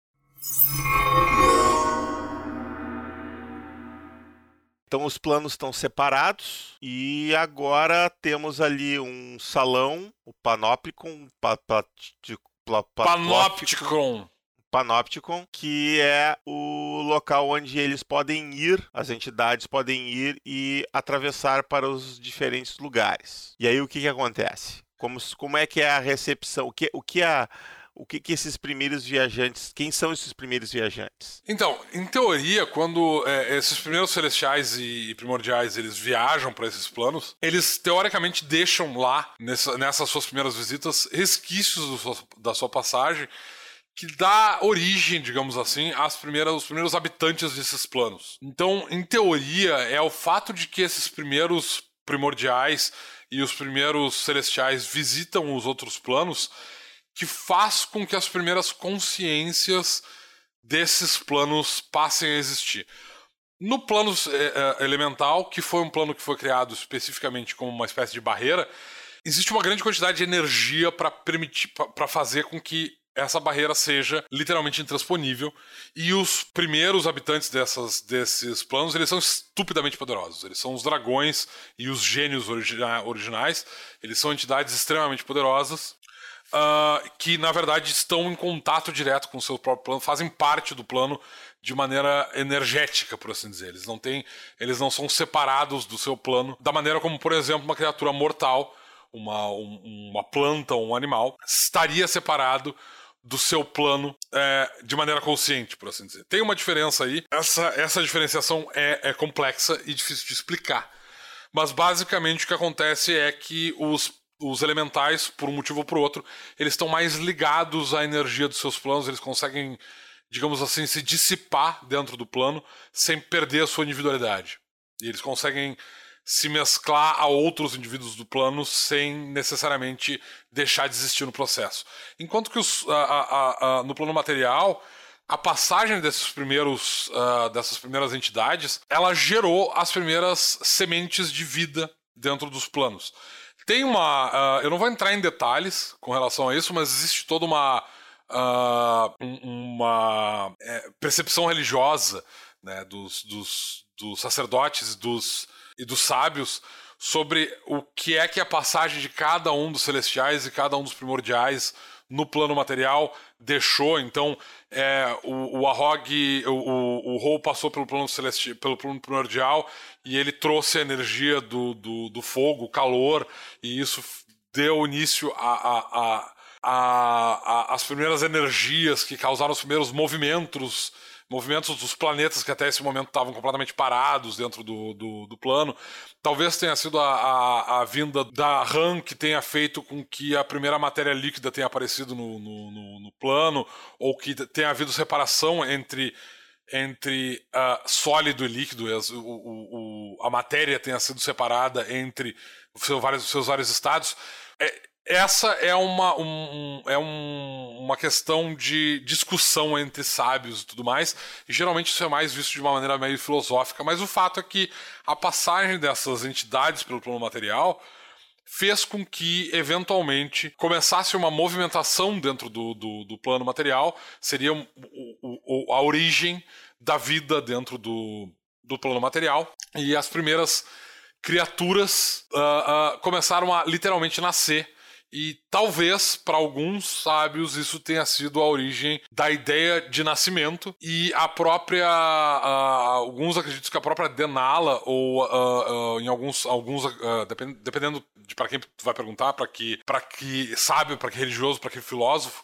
Então os planos estão separados e agora temos ali um salão, o Panopticon, pa, pa, pa, Panopticon. Panopticon, que é o local onde eles podem ir, as entidades podem ir e atravessar para os diferentes lugares. E aí o que, que acontece? Como, como é que é a recepção? O que, o que a o que, que esses primeiros viajantes, quem são esses primeiros viajantes? Então, em teoria, quando é, esses primeiros celestiais e primordiais eles viajam para esses planos, eles teoricamente deixam lá nessa, nessas suas primeiras visitas resquícios da sua passagem que dá origem, digamos assim, às primeiras, aos primeiros habitantes desses planos. Então, em teoria, é o fato de que esses primeiros primordiais e os primeiros celestiais visitam os outros planos que faz com que as primeiras consciências desses planos passem a existir. No plano é, é, elemental, que foi um plano que foi criado especificamente como uma espécie de barreira, existe uma grande quantidade de energia para permitir, para fazer com que essa barreira seja literalmente intransponível e os primeiros habitantes dessas, desses planos eles são estupidamente poderosos eles são os dragões e os gênios origina originais eles são entidades extremamente poderosas uh, que na verdade estão em contato direto com o seu próprio plano, fazem parte do plano de maneira energética, por assim dizer. Eles não têm, eles não são separados do seu plano da maneira como, por exemplo, uma criatura mortal, uma, um, uma planta ou um animal estaria separado do seu plano é, de maneira consciente, por assim dizer. Tem uma diferença aí. Essa, essa diferenciação é, é complexa e difícil de explicar. Mas basicamente o que acontece é que os os elementais, por um motivo ou por outro, eles estão mais ligados à energia dos seus planos, eles conseguem, digamos assim, se dissipar dentro do plano sem perder a sua individualidade. E eles conseguem se mesclar a outros indivíduos do plano sem necessariamente deixar de existir no processo. Enquanto que os, a, a, a, no plano material, a passagem desses primeiros, uh, dessas primeiras entidades, ela gerou as primeiras sementes de vida dentro dos planos. Tem uma. Uh, eu não vou entrar em detalhes com relação a isso, mas existe toda uma. Uh, uma é, percepção religiosa né, dos, dos, dos sacerdotes dos, e dos sábios sobre o que é que a passagem de cada um dos celestiais e cada um dos primordiais no plano material deixou. Então, é, o, o o, o, o Rol passou pelo plano celestial, pelo plano primordial e ele trouxe a energia do, do, do fogo, o calor, e isso deu início a, a, a, a, a as primeiras energias que causaram os primeiros movimentos movimentos dos planetas que até esse momento estavam completamente parados dentro do, do, do plano. Talvez tenha sido a, a, a, vinda da RAM que tenha feito com que a primeira matéria líquida tenha aparecido no, no, no, no plano, ou que tenha havido separação entre entre uh, sólido e líquido, o, o, o, a matéria tenha sido separada entre seus vários, os seus vários estados. É, essa é uma, um, é um, uma questão de discussão entre sábios e tudo mais, e geralmente isso é mais visto de uma maneira meio filosófica, mas o fato é que a passagem dessas entidades pelo plano material fez com que, eventualmente, começasse uma movimentação dentro do, do, do plano material, seria o, o, a origem da vida dentro do, do plano material, e as primeiras criaturas uh, uh, começaram a literalmente nascer e talvez, para alguns sábios, isso tenha sido a origem da ideia de nascimento. E a própria. Uh, alguns acreditam que a própria Denala, ou uh, uh, em alguns. alguns depend, dependendo de para quem tu vai perguntar, para que, que sábio, para que religioso, para que filósofo.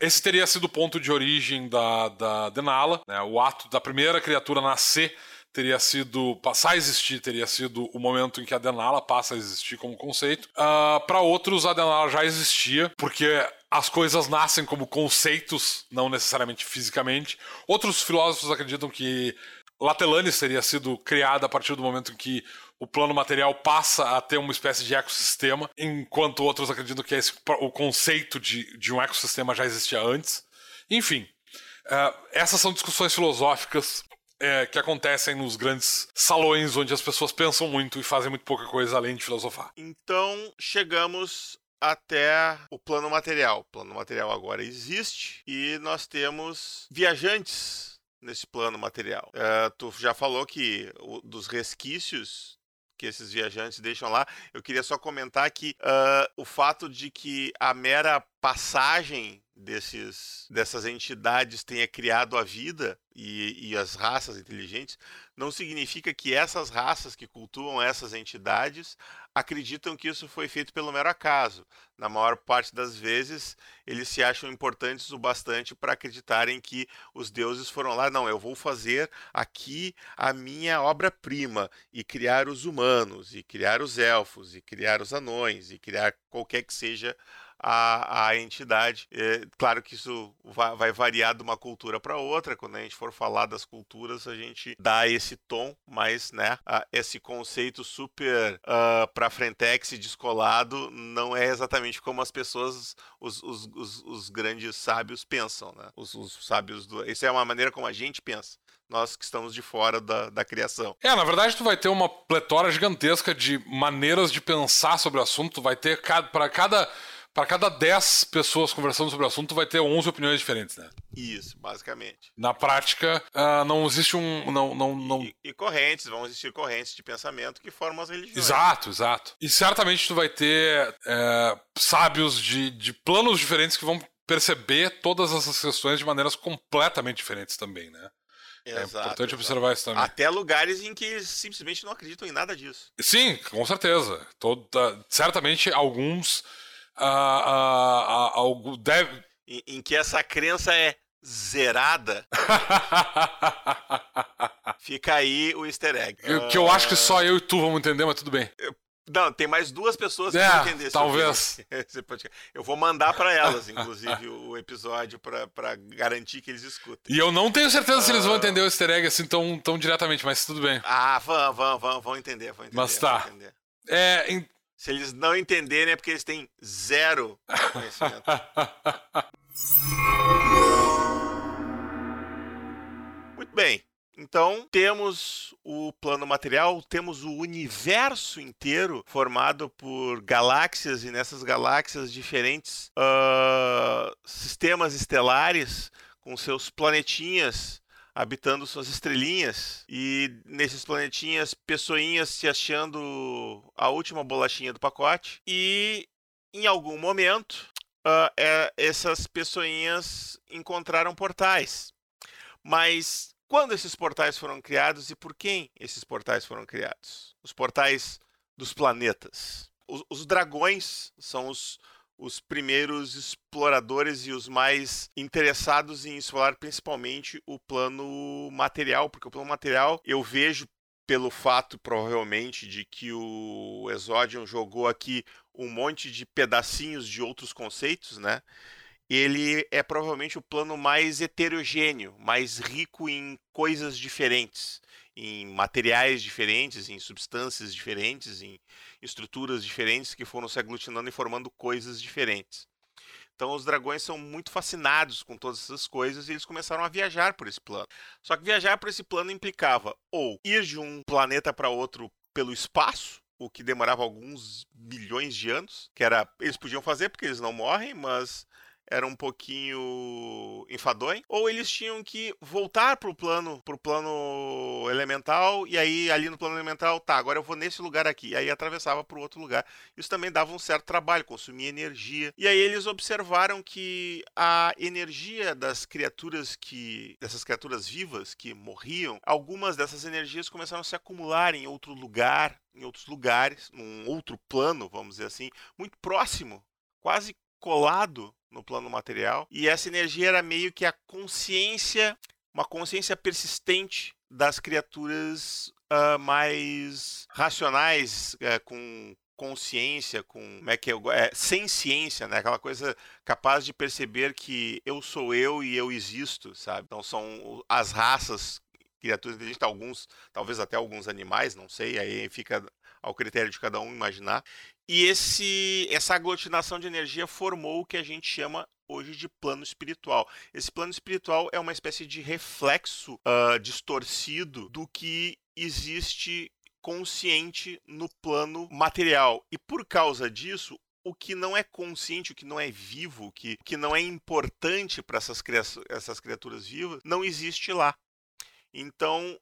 esse teria sido o ponto de origem da, da Denala, né, o ato da primeira criatura nascer teria sido passar a existir teria sido o momento em que a Denala passa a existir como conceito. Uh, ah, Para outros, a Denala já existia, porque as coisas nascem como conceitos, não necessariamente fisicamente. Outros filósofos acreditam que Latelanis teria sido criada a partir do momento em que o plano material passa a ter uma espécie de ecossistema, enquanto outros acreditam que esse, o conceito de, de um ecossistema já existia antes. Enfim, uh, essas são discussões filosóficas é, que acontecem nos grandes salões onde as pessoas pensam muito e fazem muito pouca coisa além de filosofar. Então, chegamos até o plano material. O plano material agora existe e nós temos viajantes nesse plano material. É, tu já falou que o, dos resquícios que esses viajantes deixam lá. Eu queria só comentar que uh, o fato de que a mera passagem desses, dessas entidades tenha criado a vida e, e, as raças inteligentes, não significa que essas raças que cultuam essas entidades acreditam que isso foi feito pelo mero acaso. Na maior parte das vezes, eles se acham importantes o bastante para acreditarem que os deuses foram lá, não, eu vou fazer aqui a minha obra-prima e criar os humanos, e criar os elfos, e criar os anões, e criar qualquer que seja a, a entidade. É, claro que isso vai, vai variar de uma cultura para outra. Quando a gente for falar das culturas, a gente dá esse tom, mas né, esse conceito super uh, para frentex e descolado não é exatamente como as pessoas, os, os, os, os grandes sábios pensam. Né? Os, os sábios do. Isso é uma maneira como a gente pensa nós que estamos de fora da, da criação. É, na verdade, tu vai ter uma pletora gigantesca de maneiras de pensar sobre o assunto, tu vai ter para cada para cada 10 pessoas conversando sobre o assunto, vai ter 11 opiniões diferentes, né? Isso, basicamente. Na prática, uh, não existe um. Não, não, não... E, e, correntes, vão existir correntes de pensamento que formam as religiões. Exato, exato. E certamente tu vai ter é, sábios de, de planos diferentes que vão perceber todas essas questões de maneiras completamente diferentes também, né? Exato, é importante exato. observar isso também. Até lugares em que simplesmente não acreditam em nada disso. Sim, com certeza. Toda, certamente alguns a, a, deve... em, em que essa crença é zerada. Fica aí o easter egg. Eu, que eu acho que só eu e tu vamos entender, mas tudo bem. Não, tem mais duas pessoas que é, vão entender. Talvez. Eu vou mandar para elas, inclusive, o episódio para garantir que eles escutem. E eu não tenho certeza uh... se eles vão entender o easter egg assim tão, tão diretamente, mas tudo bem. Ah, vão, vão, vão, vão entender, vão entender. Mas tá. É, se eles não entenderem é porque eles têm zero conhecimento. Muito bem. Então, temos o plano material, temos o universo inteiro formado por galáxias e nessas galáxias diferentes uh, sistemas estelares com seus planetinhas habitando suas estrelinhas e nesses planetinhas pessoinhas se achando a última bolachinha do pacote. E em algum momento uh, é, essas pessoinhas encontraram portais. Mas quando esses portais foram criados e por quem esses portais foram criados? Os portais dos planetas. Os, os dragões são os os primeiros exploradores e os mais interessados em explorar principalmente o plano material, porque o plano material eu vejo pelo fato, provavelmente, de que o Exodion jogou aqui um monte de pedacinhos de outros conceitos, né? Ele é provavelmente o plano mais heterogêneo, mais rico em coisas diferentes, em materiais diferentes, em substâncias diferentes, em estruturas diferentes que foram se aglutinando e formando coisas diferentes. Então os dragões são muito fascinados com todas essas coisas e eles começaram a viajar por esse plano. Só que viajar por esse plano implicava ou ir de um planeta para outro pelo espaço, o que demorava alguns bilhões de anos, que era eles podiam fazer porque eles não morrem, mas era um pouquinho enfadonho, ou eles tinham que voltar pro plano, pro plano elemental, e aí ali no plano elemental, tá, agora eu vou nesse lugar aqui, e aí atravessava para o outro lugar. Isso também dava um certo trabalho, consumia energia. E aí eles observaram que a energia das criaturas que dessas criaturas vivas que morriam, algumas dessas energias começaram a se acumular em outro lugar, em outros lugares, num outro plano, vamos dizer assim, muito próximo, quase colado no plano material. E essa energia era meio que a consciência, uma consciência persistente das criaturas uh, mais racionais, uh, com consciência, com como é que é, é, sem ciência, né? Aquela coisa capaz de perceber que eu sou eu e eu existo, sabe? Então são as raças criaturas inteligentes, alguns, talvez até alguns animais, não sei, aí fica ao critério de cada um imaginar. E esse, essa aglutinação de energia formou o que a gente chama hoje de plano espiritual. Esse plano espiritual é uma espécie de reflexo uh, distorcido do que existe consciente no plano material. E por causa disso, o que não é consciente, o que não é vivo, o que, que não é importante para essas, essas criaturas vivas, não existe lá. Então,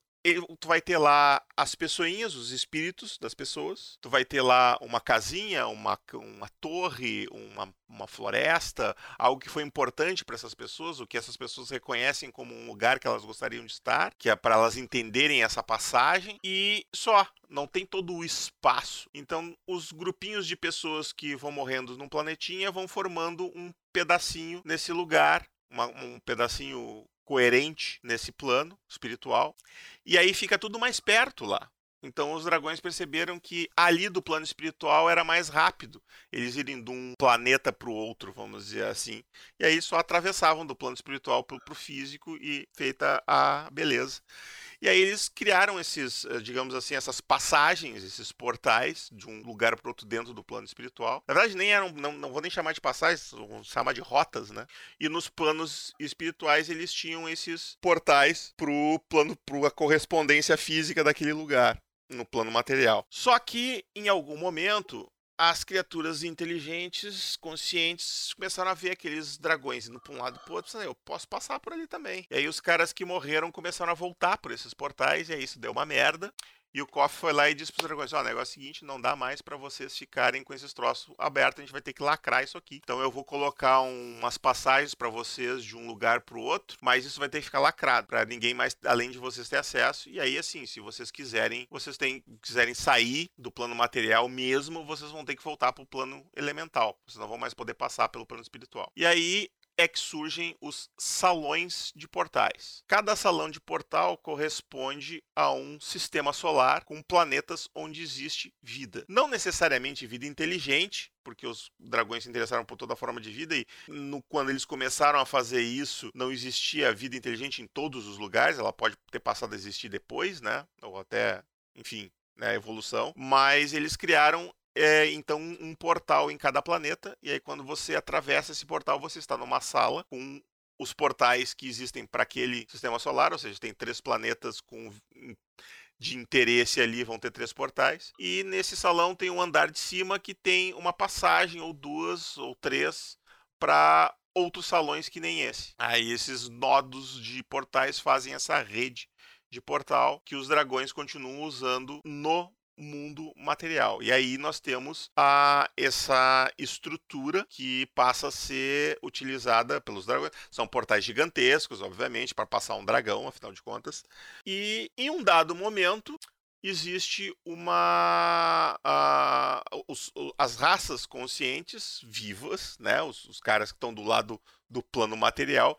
tu vai ter lá as pessoinhas, os espíritos das pessoas. Tu vai ter lá uma casinha, uma, uma torre, uma, uma floresta, algo que foi importante para essas pessoas, o que essas pessoas reconhecem como um lugar que elas gostariam de estar, que é para elas entenderem essa passagem e só. Não tem todo o espaço. Então, os grupinhos de pessoas que vão morrendo num planetinha vão formando um pedacinho nesse lugar, uma, um pedacinho coerente nesse plano espiritual. E aí fica tudo mais perto lá. Então os dragões perceberam que ali do plano espiritual era mais rápido eles irem de um planeta para o outro, vamos dizer assim. E aí só atravessavam do plano espiritual para o físico e feita a beleza. E aí eles criaram esses, eh, digamos assim, essas passagens, esses portais de um lugar para outro dentro do plano espiritual. Na verdade, nem eram, não, não vou nem chamar de passagens, vou chamar de rotas, né? E nos planos espirituais eles tinham esses portais pro plano, pro correspondência física daquele lugar no plano material. Só que em algum momento as criaturas inteligentes, conscientes, começaram a ver aqueles dragões indo para um lado e para o outro. Eu posso passar por ali também. E aí os caras que morreram começaram a voltar por esses portais, e aí isso deu uma merda. E o Koff foi lá e disse para os dragões: Ó, oh, negócio é o seguinte, não dá mais para vocês ficarem com esses troços abertos, a gente vai ter que lacrar isso aqui. Então eu vou colocar um, umas passagens para vocês de um lugar para o outro, mas isso vai ter que ficar lacrado, para ninguém mais além de vocês ter acesso. E aí, assim, se vocês quiserem, vocês têm, quiserem sair do plano material mesmo, vocês vão ter que voltar para o plano elemental. Vocês não vão mais poder passar pelo plano espiritual. E aí é que surgem os salões de portais. Cada salão de portal corresponde a um sistema solar com planetas onde existe vida. Não necessariamente vida inteligente, porque os dragões se interessaram por toda forma de vida e no, quando eles começaram a fazer isso, não existia vida inteligente em todos os lugares, ela pode ter passado a existir depois, né? Ou até, enfim, né, evolução, mas eles criaram é então um portal em cada planeta, e aí quando você atravessa esse portal, você está numa sala com os portais que existem para aquele sistema solar, ou seja, tem três planetas com de interesse ali, vão ter três portais. E nesse salão tem um andar de cima que tem uma passagem ou duas ou três para outros salões que nem esse. Aí esses nodos de portais fazem essa rede de portal que os dragões continuam usando no mundo material. E aí nós temos a, essa estrutura que passa a ser utilizada pelos dragões. São portais gigantescos, obviamente, para passar um dragão, afinal de contas. E em um dado momento, existe uma. Uh, os, as raças conscientes, vivas, né? Os, os caras que estão do lado do plano material,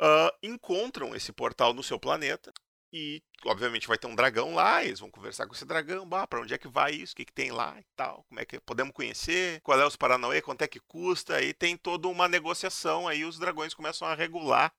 uh, encontram esse portal no seu planeta. E, obviamente, vai ter um dragão lá, eles vão conversar com esse dragão, bah, pra onde é que vai isso, o que, que tem lá e tal, como é que podemos conhecer, qual é os Paranauê, quanto é que custa, aí tem toda uma negociação, aí os dragões começam a regular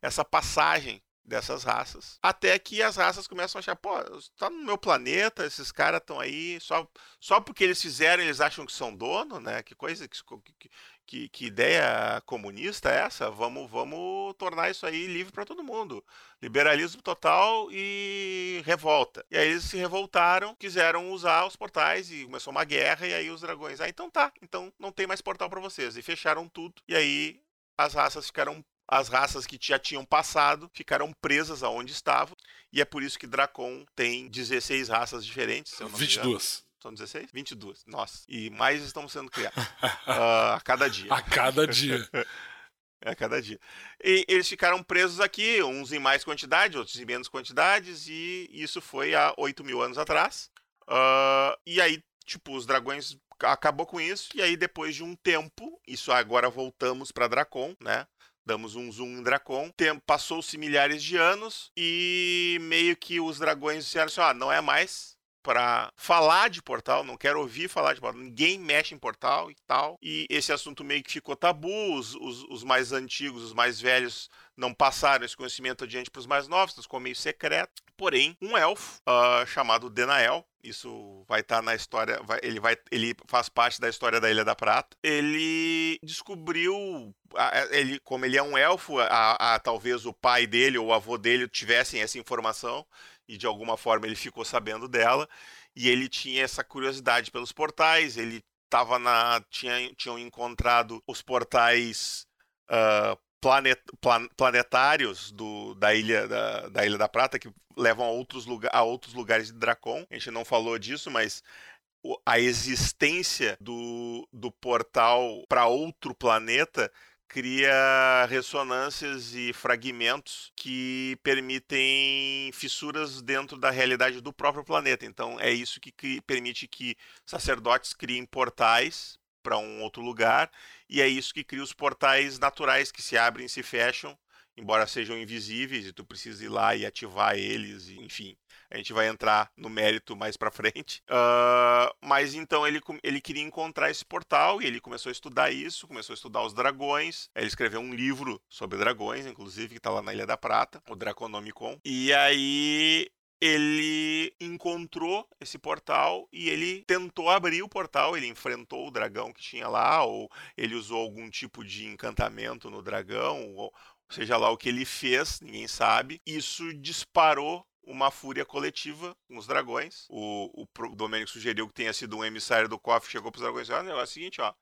essa passagem dessas raças. Até que as raças começam a achar, pô, tá no meu planeta, esses caras estão aí, só, só porque eles fizeram, eles acham que são dono, né? Que coisa, que, que, que ideia comunista é essa? Vamos, vamos tornar isso aí livre para todo mundo. Liberalismo total e revolta. E aí eles se revoltaram, quiseram usar os portais e começou uma guerra, e aí os dragões, ah, então tá, então não tem mais portal para vocês. E fecharam tudo. E aí as raças ficaram as raças que já tinham passado ficaram presas aonde estavam. E é por isso que Dracon tem 16 raças diferentes. Se eu não 22. São 16? 22. Nossa. E mais estão sendo criados. uh, a cada dia. A cada dia. a cada dia. E eles ficaram presos aqui, uns em mais quantidade, outros em menos quantidades, e isso foi há 8 mil anos atrás. Uh, e aí, tipo, os dragões acabou com isso, e aí depois de um tempo, isso agora voltamos para Dracon, né? damos um zoom em Dracon. Passou-se milhares de anos e meio que os dragões disseram assim: ah, não é mais para falar de portal, não quero ouvir falar de portal, ninguém mexe em portal e tal. E esse assunto meio que ficou tabu, os, os, os mais antigos, os mais velhos não passaram esse conhecimento adiante para os mais novos, então ficou meio secreto. Porém, um elfo uh, chamado Denael, isso vai estar tá na história, vai, ele, vai, ele faz parte da história da Ilha da Prata. Ele descobriu, ele, como ele é um elfo, a, a, talvez o pai dele ou o avô dele tivessem essa informação e de alguma forma ele ficou sabendo dela e ele tinha essa curiosidade pelos portais. Ele estava na, tinha, tinham encontrado os portais uh, planet, plan, planetários do, da, ilha, da, da, Ilha da Prata, que levam a outros, lugar, a outros lugares de Dracon. A gente não falou disso, mas a existência do, do portal para outro planeta cria ressonâncias e fragmentos que permitem fissuras dentro da realidade do próprio planeta. Então é isso que permite que sacerdotes criem portais para um outro lugar, e é isso que cria os portais naturais que se abrem e se fecham, embora sejam invisíveis e tu precisa ir lá e ativar eles, enfim. A gente vai entrar no mérito mais para frente. Uh, mas então ele, ele queria encontrar esse portal e ele começou a estudar isso, começou a estudar os dragões. Ele escreveu um livro sobre dragões, inclusive, que está lá na Ilha da Prata, o Draconomicon. E aí ele encontrou esse portal e ele tentou abrir o portal, ele enfrentou o dragão que tinha lá, ou ele usou algum tipo de encantamento no dragão, ou seja lá o que ele fez, ninguém sabe. Isso disparou uma fúria coletiva com os dragões. O, o Domênico sugeriu que tenha sido um emissário do cofre, chegou para os dragões e disse: olha, é o seguinte, ó.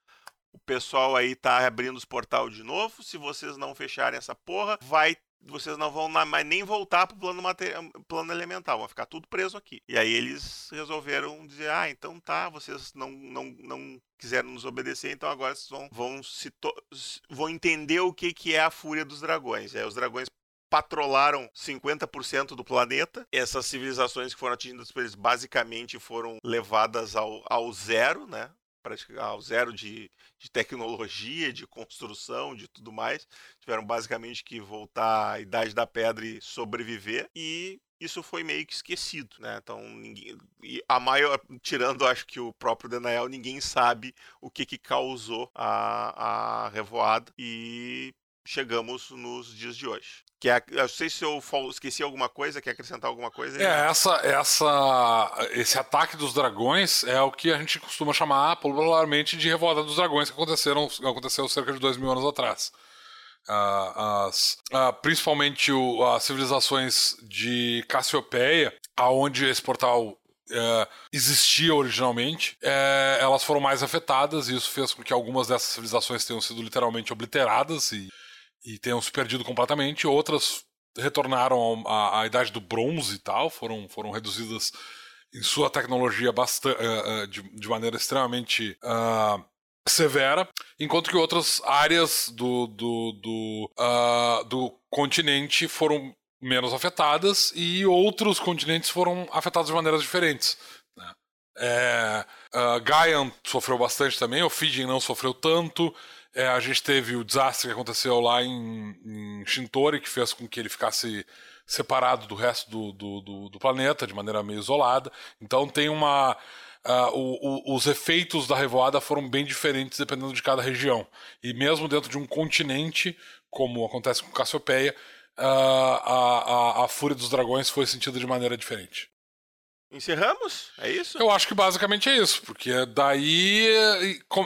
O pessoal aí tá abrindo os portais de novo. Se vocês não fecharem essa porra, vai vocês não vão mais nem voltar pro plano, plano elemental, vão ficar tudo preso aqui. E aí eles resolveram dizer: ah, então tá, vocês não, não, não quiseram nos obedecer, então agora vocês vão, vão, se vão entender o que, que é a fúria dos dragões. Aí os dragões patrolaram 50% do planeta. Essas civilizações que foram atingidas por eles basicamente foram levadas ao, ao zero, né? ao zero de, de tecnologia, de construção, de tudo mais. Tiveram basicamente que voltar à idade da pedra e sobreviver. E isso foi meio que esquecido, né? Então, ninguém, a maior, tirando acho que o próprio Daniel, ninguém sabe o que, que causou a, a revoada e chegamos nos dias de hoje. Que é, eu sei se eu esqueci alguma coisa, quer acrescentar alguma coisa? É, essa, essa, esse ataque dos dragões é o que a gente costuma chamar popularmente de revolta dos dragões, que aconteceram, aconteceu cerca de dois mil anos atrás. Uh, as, uh, principalmente o, as civilizações de Cassiopeia, aonde esse portal Uh, existia originalmente, uh, elas foram mais afetadas e isso fez com que algumas dessas civilizações tenham sido literalmente obliteradas e e tenham se perdido completamente. Outras retornaram à, idade do bronze e tal, foram, foram reduzidas em sua tecnologia bastante, uh, eh, uh, de, de, maneira extremamente uh, severa, enquanto que outras áreas do, do, do, do continente foram menos afetadas e outros continentes foram afetados de maneiras diferentes. Né? É, uh, Gaian sofreu bastante também, o Fiji não sofreu tanto. É, a gente teve o desastre que aconteceu lá em, em Shintori, que fez com que ele ficasse separado do resto do, do, do, do planeta, de maneira meio isolada. Então tem uma. Uh, o, o, os efeitos da revoada foram bem diferentes dependendo de cada região. E mesmo dentro de um continente, como acontece com Cassiopeia, uh, a, a, a Fúria dos Dragões foi sentida de maneira diferente. Encerramos? É isso? Eu acho que basicamente é isso, porque daí,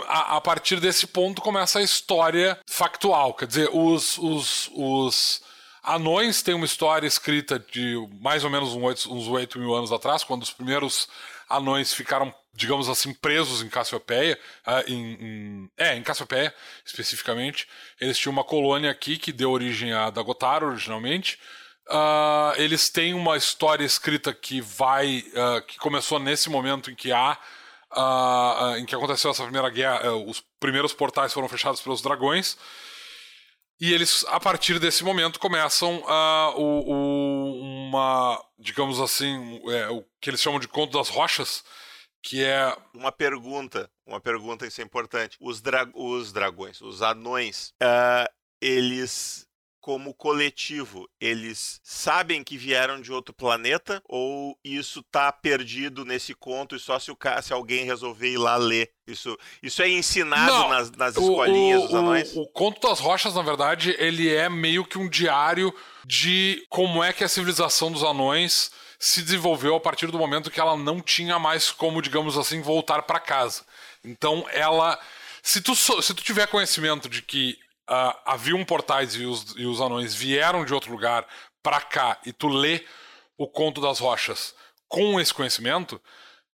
a, partir desse ponto, começa a história factual. Quer dizer, os, os, os anões têm uma história escrita de mais ou menos uns 8 mil anos atrás, quando os primeiros anões ficaram, digamos assim, presos em Cassiopeia, uh, em, em, é, em Cassiopeia, especificamente. Eles tinham uma colônia aqui que deu origem a Dagotaro, originalmente. Uh, eles têm uma história escrita que vai, uh, que começou nesse momento em que há, uh, em que aconteceu essa primeira guerra, os primeiros portais foram fechados pelos dragões, e eles, a partir desse momento, começam o, o, uma, digamos assim, é, o que eles chamam de conto das rochas, que é uma pergunta, uma pergunta isso é importante. Os, dra os dragões, os anões, eles como coletivo, eles sabem que vieram de outro planeta ou isso tá perdido nesse conto e só se, o, se alguém resolver ir lá ler? Isso, isso é ensinado Não, nas, nas escolinhas o, dos anões? O, o Conto das Rochas, na verdade, ele é meio que um diário de como é que a civilização dos anões se desenvolveu a partir do momento que ela não tinha mais como, digamos assim, voltar para casa. Então ela. Se tu, se tu tiver conhecimento de que uh, haviam portais e os, e os anões vieram de outro lugar para cá e tu lê o Conto das Rochas com esse conhecimento,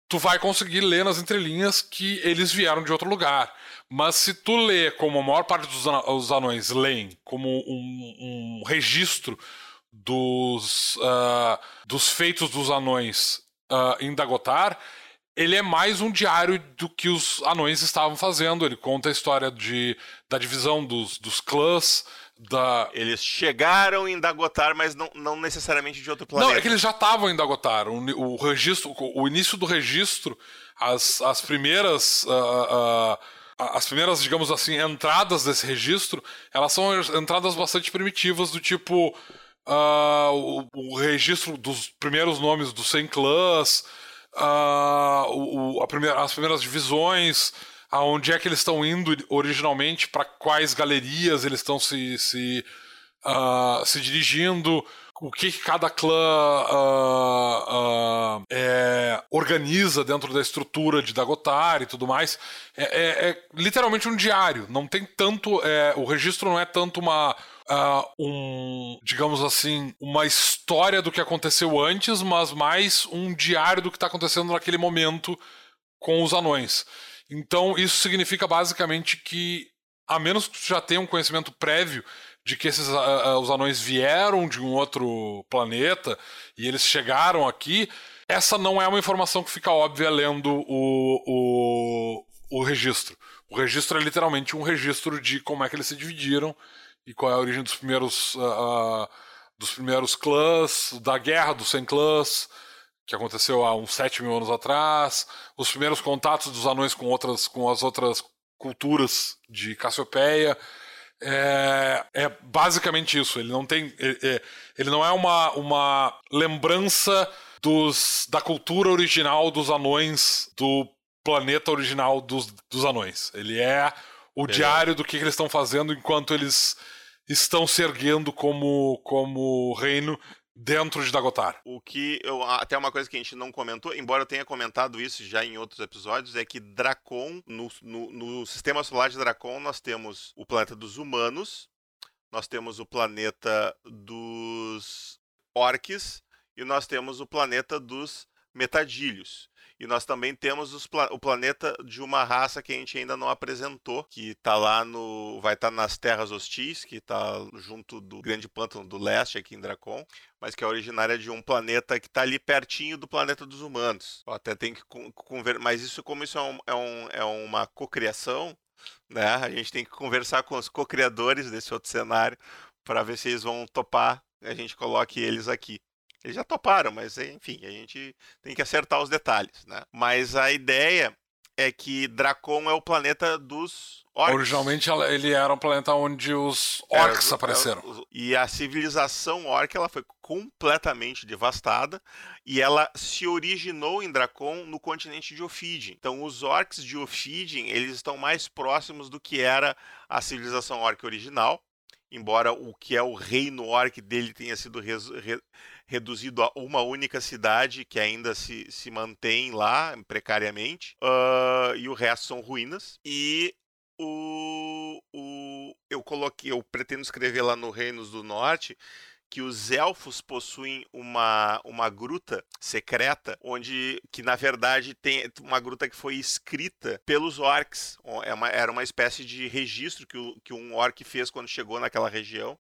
tu vai conseguir ler nas entrelinhas que eles vieram de outro lugar. Mas se tu lê como a maior parte dos anões leem, como um, um registro dos, uh, dos feitos dos anões uh, em Dagotar, ele é mais um diário do que os anões estavam fazendo. Ele conta a história de, da divisão dos, dos clãs. Da... Eles chegaram em Dagotar, mas não, não necessariamente de outro planeta. Não, é que eles já estavam em Dagotar. O, o, registro, o início do registro, as, as primeiras. Uh, uh, as primeiras, digamos assim, entradas desse registro, elas são entradas bastante primitivas, do tipo. Uh, o, o registro dos primeiros nomes dos 100 clãs, o, primeira, as primeiras divisões, aonde é que eles estão indo originalmente, para quais galerias eles estão se, se, uh, se dirigindo, o que, que cada clã uh, uh, é, organiza dentro da estrutura de Dagotar e tudo mais. É, é, é literalmente um diário. Não tem tanto. É, o registro não é tanto uma uh, um, digamos assim, uma história do que aconteceu antes, mas mais um diário do que está acontecendo naquele momento com os anões. Então, isso significa basicamente que, a menos que tu já tenha um conhecimento prévio de que esses, uh, os anões vieram de um outro planeta e eles chegaram aqui, essa não é uma informação que fica óbvia lendo o, o, o registro. O registro é literalmente um registro de como é que eles se dividiram e qual é a origem dos primeiros, uh, uh, dos primeiros clãs, da guerra dos 100 clãs, que aconteceu há uns 7 mil anos atrás, os primeiros contatos dos anões com, outras, com as outras culturas de Cassiopeia. É, é basicamente isso. Ele não tem. Ele, é, ele não é uma, uma lembrança dos, da cultura original dos anões do planeta original dos, dos anões. Ele é o diário do que, que eles estão fazendo enquanto eles estão se erguendo como, como reino dentro de Dagotar. O que eu, até uma coisa que a gente não comentou, embora eu tenha comentado isso já em outros episódios, é que Dracon, no, no, no sistema solar de Dracon, nós temos o planeta dos humanos, nós temos o planeta dos orques e nós temos o planeta dos metadilhos. E nós também temos pla o planeta de uma raça que a gente ainda não apresentou, que está lá no. vai estar tá nas Terras Hostis, que está junto do Grande Pântano do Leste, aqui em Dracon, mas que é originária de um planeta que está ali pertinho do planeta dos humanos. Eu até tem que conversar. Mas isso, como isso é, um, é, um, é uma cocriação, né? A gente tem que conversar com os co-criadores desse outro cenário para ver se eles vão topar a gente coloque eles aqui. Eles já toparam, mas enfim, a gente tem que acertar os detalhes, né? Mas a ideia é que Dracon é o planeta dos orcs. Originalmente ele era um planeta onde os orcs apareceram. E a civilização orc ela foi completamente devastada e ela se originou em Dracon no continente de Ophidian. Então os orcs de Ophidian, eles estão mais próximos do que era a civilização orc original embora o que é o reino orc dele tenha sido re, re, reduzido a uma única cidade que ainda se, se mantém lá precariamente, uh, e o resto são ruínas. E o, o, eu coloquei, eu pretendo escrever lá no Reinos do Norte que os elfos possuem uma, uma gruta secreta, onde que na verdade tem uma gruta que foi escrita pelos orcs. É uma, era uma espécie de registro que, o, que um orc fez quando chegou naquela região.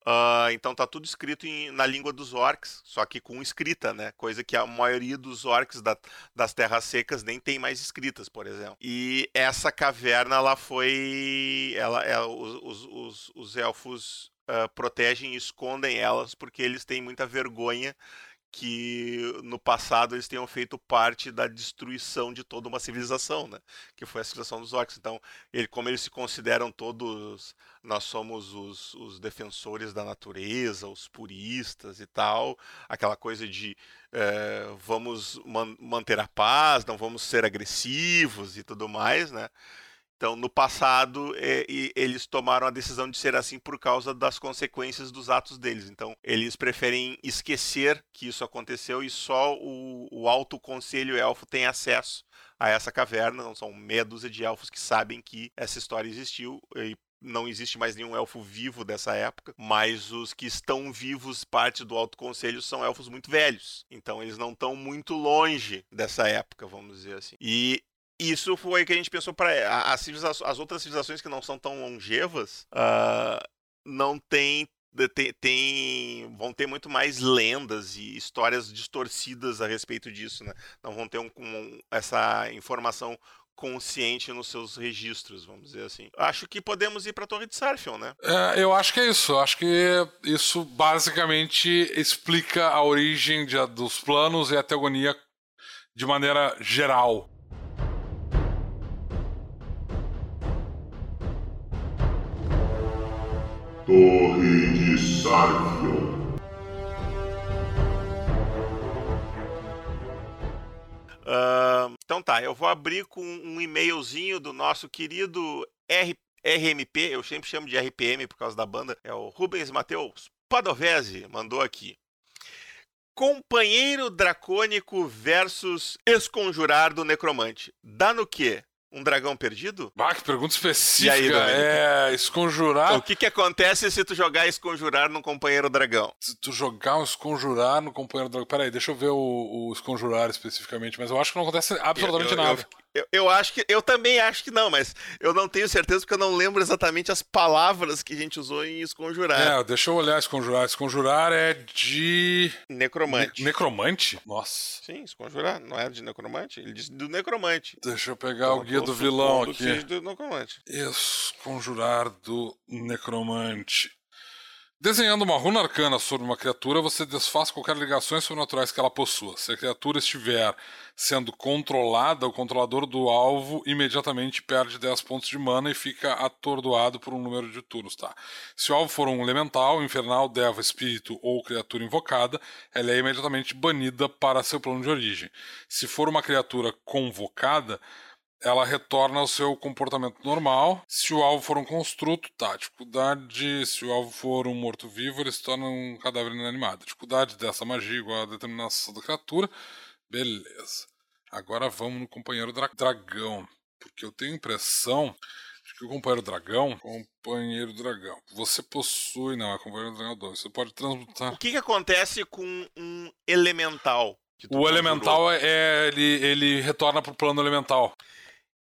Uh, então tá tudo escrito em, na língua dos orcs, só que com escrita, né? Coisa que a maioria dos orcs da, das terras secas nem tem mais escritas, por exemplo. E essa caverna, ela foi. Ela, ela os, os, os, elfos uh, protegem e escondem elas porque eles têm muita vergonha que no passado eles tenham feito parte da destruição de toda uma civilização, né? Que foi a civilização dos orcs. Então, ele, como eles se consideram todos, nós somos os, os defensores da natureza, os puristas e tal, aquela coisa de é, vamos man manter a paz, não vamos ser agressivos e tudo mais, né? Então, no passado, é, eles tomaram a decisão de ser assim por causa das consequências dos atos deles. Então, eles preferem esquecer que isso aconteceu e só o, o alto conselho elfo tem acesso a essa caverna. Não são meia dúzia de elfos que sabem que essa história existiu e não existe mais nenhum elfo vivo dessa época, mas os que estão vivos, parte do Alto Conselho, são elfos muito velhos. Então eles não estão muito longe dessa época, vamos dizer assim. E isso foi que a gente pensou para as, as outras civilizações que não são tão longevas uh, não tem, tem, tem, vão ter muito mais lendas e histórias distorcidas a respeito disso, né? Não vão ter um, um, essa informação consciente nos seus registros, vamos dizer assim. Acho que podemos ir para a Torre de Sarfion, né? É, eu acho que é isso. Acho que isso basicamente explica a origem de, dos planos e a teogonia de maneira geral. Torre de Sarfion. Uh, então tá, eu vou abrir com um e-mailzinho do nosso querido R RMP, eu sempre chamo de RPM por causa da banda, é o Rubens Mateus Padovese, mandou aqui. Companheiro dracônico versus esconjurar do necromante. Dá no quê? Um dragão perdido? Ah, que pergunta específica. Aí, é, esconjurar. Então, o que, que acontece se tu jogar esconjurar no companheiro dragão? Se tu jogar um esconjurar no companheiro dragão. Peraí, deixa eu ver o, o esconjurar especificamente, mas eu acho que não acontece absolutamente eu, eu, nada. Eu, eu, eu, acho que. Eu também acho que não, mas eu não tenho certeza porque eu não lembro exatamente as palavras que a gente usou em esconjurar. É, deixa eu olhar esconjurar. Esconjurar é de. Necromante. Ne necromante? Nossa. Sim, esconjurar. Não é de necromante? Ele disse do necromante. Deixa eu pegar então, o guia do vilão aqui. Do necromante. Esconjurar do necromante. Desenhando uma runa arcana sobre uma criatura, você desfaz qualquer ligações sobrenaturais que ela possua. Se a criatura estiver sendo controlada, o controlador do alvo imediatamente perde 10 pontos de mana e fica atordoado por um número de turnos, tá? Se o alvo for um elemental, infernal, deva, espírito ou criatura invocada, ela é imediatamente banida para seu plano de origem. Se for uma criatura convocada, ela retorna ao seu comportamento normal. Se o alvo for um construto, tá. Dificuldade. Se o alvo for um morto-vivo, ele se torna um cadáver inanimado. Dificuldade dessa magia igual a determinação da criatura. Beleza. Agora vamos no companheiro dra dragão. Porque eu tenho a impressão de que o companheiro dragão. Companheiro dragão. Você possui. Não, é companheiro dragão 2. Você pode transmutar. O que, que acontece com um elemental? O elemental é. Ele, ele retorna pro plano elemental.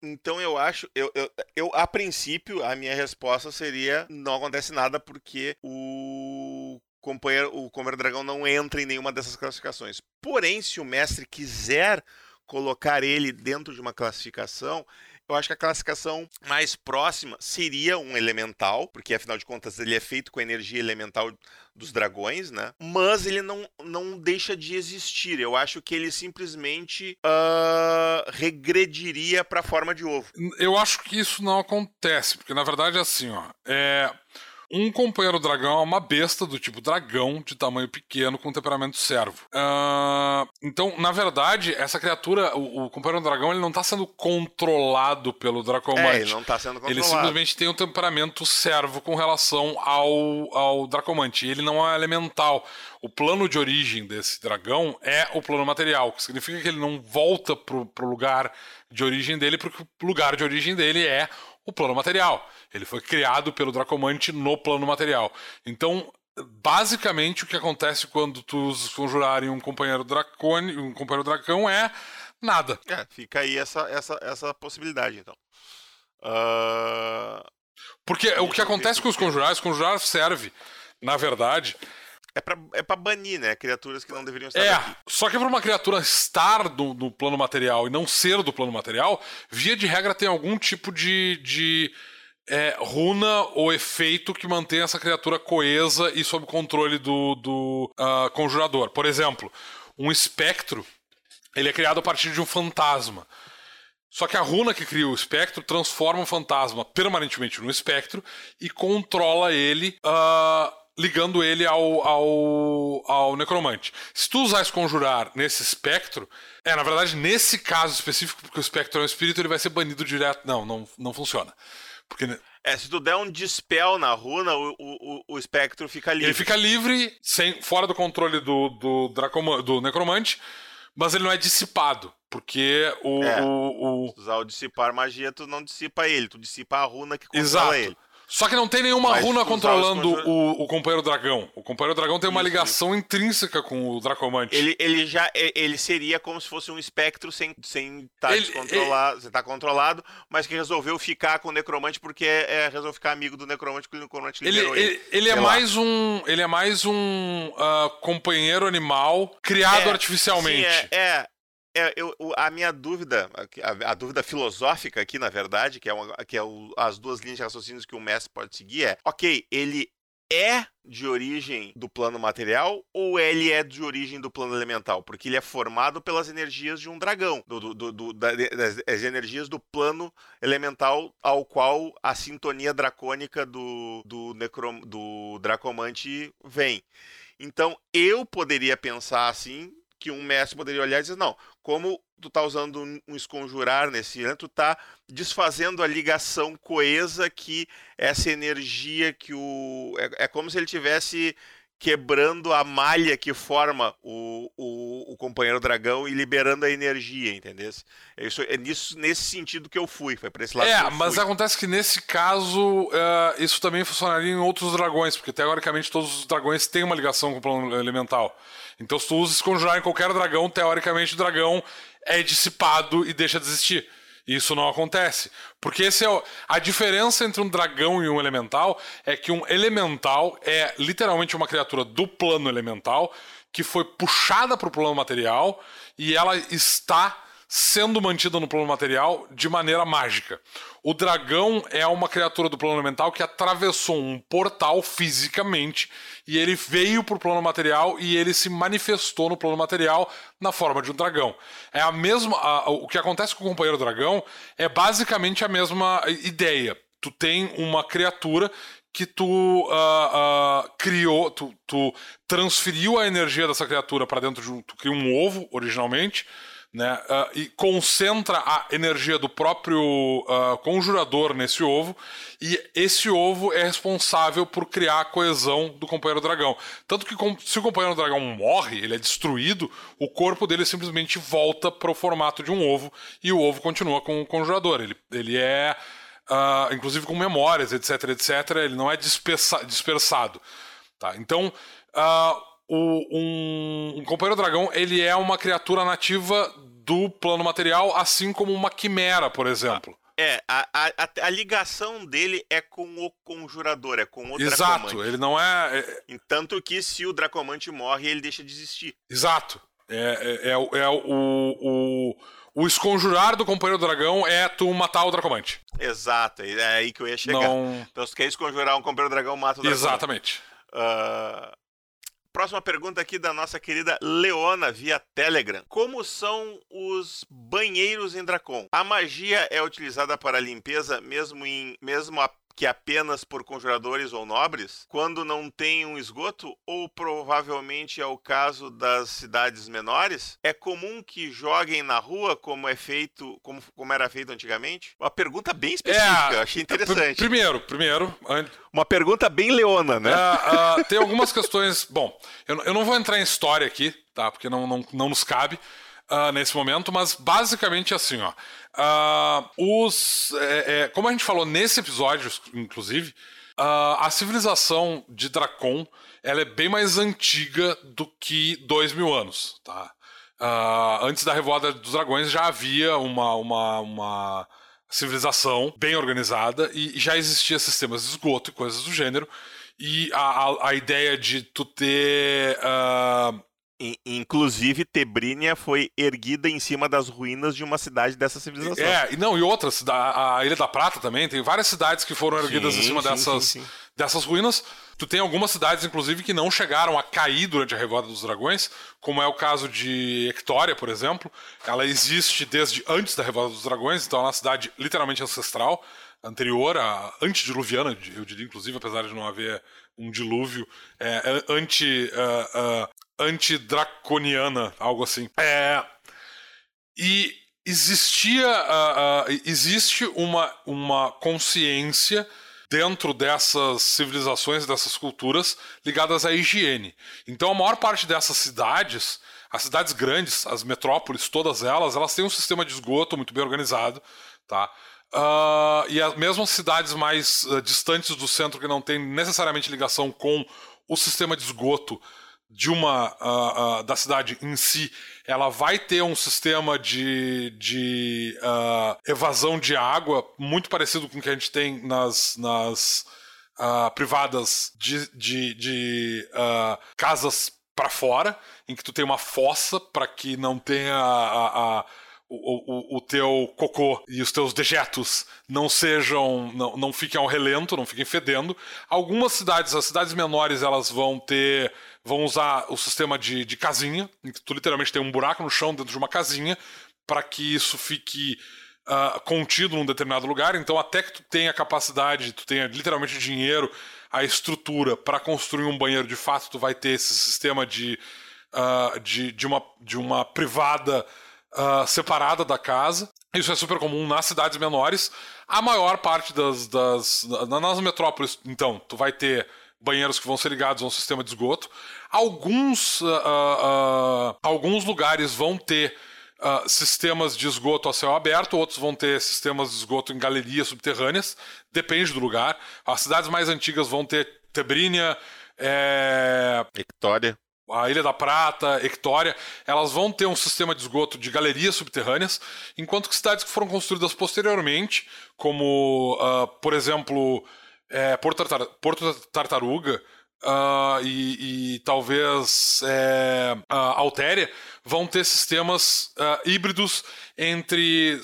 Então eu acho, eu, eu, eu, a princípio, a minha resposta seria não acontece nada porque o companheiro, o companheiro dragão não entra em nenhuma dessas classificações. Porém, se o mestre quiser colocar ele dentro de uma classificação, Eu acho que a classificação mais próxima seria um elemental, porque afinal de contas ele é feito com a energia elemental dos dragões, né? Mas ele não, não deixa de existir. Eu acho que ele simplesmente uh, regrediria para a forma de ovo. Eu acho que isso não acontece, porque na verdade é assim, ó. É um companheiro dragão é uma besta do tipo dragão, de tamanho pequeno, com temperamento servo. Uh, então, na verdade, essa criatura, o, o companheiro dragão, ele não está sendo controlado pelo Dracomante. É, ele não está sendo controlado. Ele simplesmente tem um temperamento servo com relação ao, ao Dracomante. Ele não é elemental. O plano de origem desse dragão é o plano material, que significa que ele não volta pro, pro lugar de origem dele, porque o lugar de origem dele é o plano material. Ele foi criado pelo Dracomante no plano material. Então, basicamente, o que acontece quando tu conjurarem um companheiro dracone, um companheiro dragão é nada. É, fica aí essa, essa, essa possibilidade, então. Uh... Porque o que acontece com os conjurais, conjurar serve, na verdade, é pra, é pra banir, né? Criaturas que não deveriam estar É, aqui. só que pra uma criatura estar no, no, plano material e não ser do plano material, via de regra tem algum tipo de, de é, runa ou efeito que mantém essa criatura coesa e sob controle do, do uh, conjurador. Por exemplo, um espectro, ele é criado a partir de um fantasma. Só que a runa que cria o espectro transforma o fantasma permanentemente no espectro e controla ele... Uh, ligando ele ao, ao, ao necromante. Se tu usar conjurar nesse espectro, é, na verdade, nesse caso específico, porque o espectro é um espírito, ele vai ser banido direto. Não, não, não funciona. Porque... É, se tu der um dispel na runa, o, o, o espectro fica livre. Ele fica livre, sem, fora do controle do, do, do necromante, mas ele não é dissipado. Porque o, é, o, o... Se usar o dissipar magia, tu não dissipa ele, tu dissipa a runa que controla Exato. ele. Só que não tem nenhuma Mas runa controlando o, o companheiro dragão. O companheiro dragão tem uma isso, ligação isso. intrínseca com o Dracomante. Ele, ele já ele seria como se fosse um espectro sem sem estar tá descontrolado, ele... tá controlado, mas que resolveu ficar com o necromante porque é, resolveu ficar amigo do necromante porque o necromante ele, ele. Ele, ele é mais um ele é mais um uh, companheiro animal criado é, artificialmente. Sim, é, é, eu, a minha dúvida, a, a, dúvida filosófica aqui, na verdade, que é, uma, que é o, as duas linhas de raciocínio que o mestre pode seguir, é: ok, ele é de origem do plano material ou ele é de origem do plano elemental? Porque ele é formado pelas energias de um dragão, do, do, do, das, das, energias do plano elemental ao qual a sintonia dracônica do, do, necrom, do Dracomante vem. Então eu poderia pensar assim que um mestre poderia olhar e dizer, não, como tu tá usando um esconjurar nesse ano, tu tá desfazendo a ligação coesa que essa energia que o... É, é como se ele tivesse quebrando a malha que forma o, o, o, companheiro dragão e liberando a energia, entendeu? É, isso, é nisso, nesse sentido que eu fui, foi para esse lado. É, mas acontece que nesse caso uh, isso também funcionaria em outros dragões, porque teoricamente todos os dragões têm uma ligação com o plano elemental. Então se tu usa conjurar em qualquer dragão, teoricamente o dragão é dissipado e deixa de existir. Isso não acontece. Porque esse é o... a diferença entre um dragão e um elemental é que um elemental é literalmente uma criatura do plano elemental que foi puxada para o plano material e ela está sendo mantida no plano material de maneira mágica. O dragão é uma criatura do plano elemental que atravessou um portal fisicamente e ele veio para o plano material e ele se manifestou no plano material na forma de um dragão. É a mesma. A, o que acontece com o companheiro dragão é basicamente a mesma ideia. Tu tem uma criatura que tu uh, uh, criou, tu, tu, transferiu a energia dessa criatura para dentro de um. Tu criou um ovo originalmente né, uh, e concentra a energia do próprio uh, conjurador nesse ovo, e esse ovo é responsável por criar a coesão do companheiro dragão. Tanto que se o companheiro dragão morre, ele é destruído, o corpo dele simplesmente volta para o formato de um ovo, e o ovo continua com o conjurador. Ele, ele é, uh, inclusive com memórias, etc, etc, ele não é dispersa dispersado. Tá? Então, o, um, um companheiro dragão ele é uma criatura nativa do plano material, assim como uma quimera, por exemplo. É, a, a, a, ligação dele é com o conjurador, é com o Exato, Dracomante. ele não é, é... Tanto que se o Dracomante morre, ele deixa de existir. Exato. É, é, é, é o, o, O esconjurar do companheiro dragão é tu matar o Dracomante. Exato, é aí que eu ia chegar. Não... Então, se quer esconjurar um companheiro dragão, mata o dragão. Exatamente. Uh, próxima pergunta aqui da nossa querida Leona via Telegram. Como são os banheiros em Dracon? A magia é utilizada para limpeza mesmo em mesmo a que apenas por conjuradores ou nobres, quando não tem um esgoto, ou provavelmente é o caso das cidades menores, é comum que joguem na rua como é feito, como, como era feito antigamente? Uma pergunta bem específica, é, achei interessante. Primeiro, primeiro. Uma pergunta bem leona, né? Uh, uh, tem algumas questões. Bom, eu, eu não vou entrar em história aqui, tá? Porque não, não, não nos cabe uh, nesse momento, mas basicamente assim, ó. Uh, os, é, é, como a gente falou nesse episódio, inclusive, uh, a civilização de Dracon ela é bem mais antiga do que dois mil anos, tá? Uh, antes da Revolta dos Dragões já havia uma, uma, uma civilização bem organizada e já existia sistemas de esgoto e coisas do gênero. E a, a, a ideia de tu ter uh, Inclusive, Tebrínia foi erguida em cima das ruínas de uma cidade dessa civilização. É, e não, e outras, a Ilha da Prata também, tem várias cidades que foram erguidas sim, em cima sim, dessas, sim, dessas ruínas. Tu tem algumas cidades, inclusive, que não chegaram a cair durante a Revolta dos Dragões, como é o caso de Ectória, por exemplo. Ela existe desde antes da Revolta dos Dragões, então é uma cidade literalmente ancestral, anterior a antediluviana, eu diria, inclusive, apesar de não haver um dilúvio, é, anti, uh, uh, antidraconiana, algo assim. É, e existia, uh, uh, existe uma, uma consciência dentro dessas civilizações, dessas culturas ligadas à higiene. Então a maior parte dessas cidades, as cidades grandes, as metrópoles, todas elas, elas têm um sistema de esgoto muito bem organizado, tá? Uh, e as mesmas cidades mais uh, distantes do centro que não têm necessariamente ligação com o sistema de esgoto de uma uh, uh, da cidade em si, ela vai ter um sistema de, de uh, evasão de água muito parecido com o que a gente tem nas, nas privadas de, de, de casas para fora, em que tu tem uma fossa para que não tenha a, a o, o, o, teu cocô e os teus dejetos não sejam, não, não fiquem ao relento, não fiquem fedendo. Algumas cidades, as cidades menores, elas vão ter vão usar o sistema de, de casinha, em que tu literalmente tem um buraco no chão dentro de uma casinha, para que isso fique uh, contido num determinado lugar. Então, até que tu tenha capacidade, tu tenha literalmente dinheiro, a estrutura para construir um banheiro de fato, tu vai ter esse sistema de, uh, de, de, uma, de uma privada uh, separada da casa. Isso é super comum nas cidades menores. A maior parte das, das. Nas metrópoles, então, tu vai ter banheiros que vão ser ligados a um sistema de esgoto. Alguns, uh, uh, alguns lugares vão ter uh, sistemas de esgoto a céu aberto, outros vão ter sistemas de esgoto em galerias subterrâneas, depende do lugar. As cidades mais antigas vão ter Tebrínia, é... A Ilha da Prata, Ectória, elas vão ter um sistema de esgoto de galerias subterrâneas, enquanto que cidades que foram construídas posteriormente, como, por exemplo, é, Porto, Tartar Porto Tartaruga uh, e, e, talvez é, uh, Altéria vão ter sistemas uh, híbridos entre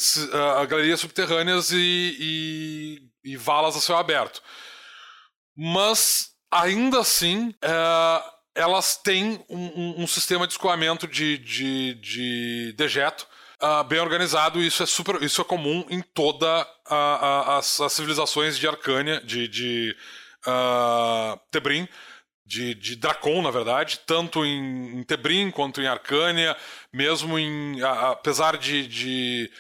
galerias subterrâneas e, e, e, valas a céu aberto. Mas, ainda assim, elas têm um, um, um, sistema de escoamento de, de, de dejeto uh, bem organizado, isso é super, isso é comum em toda a, a, as, as, civilizações de Arcânia, de, de uh, Tebrim, de, de Dracon, na verdade, tanto em, em Tebrim quanto em Arcânia, mesmo em. apesar de, de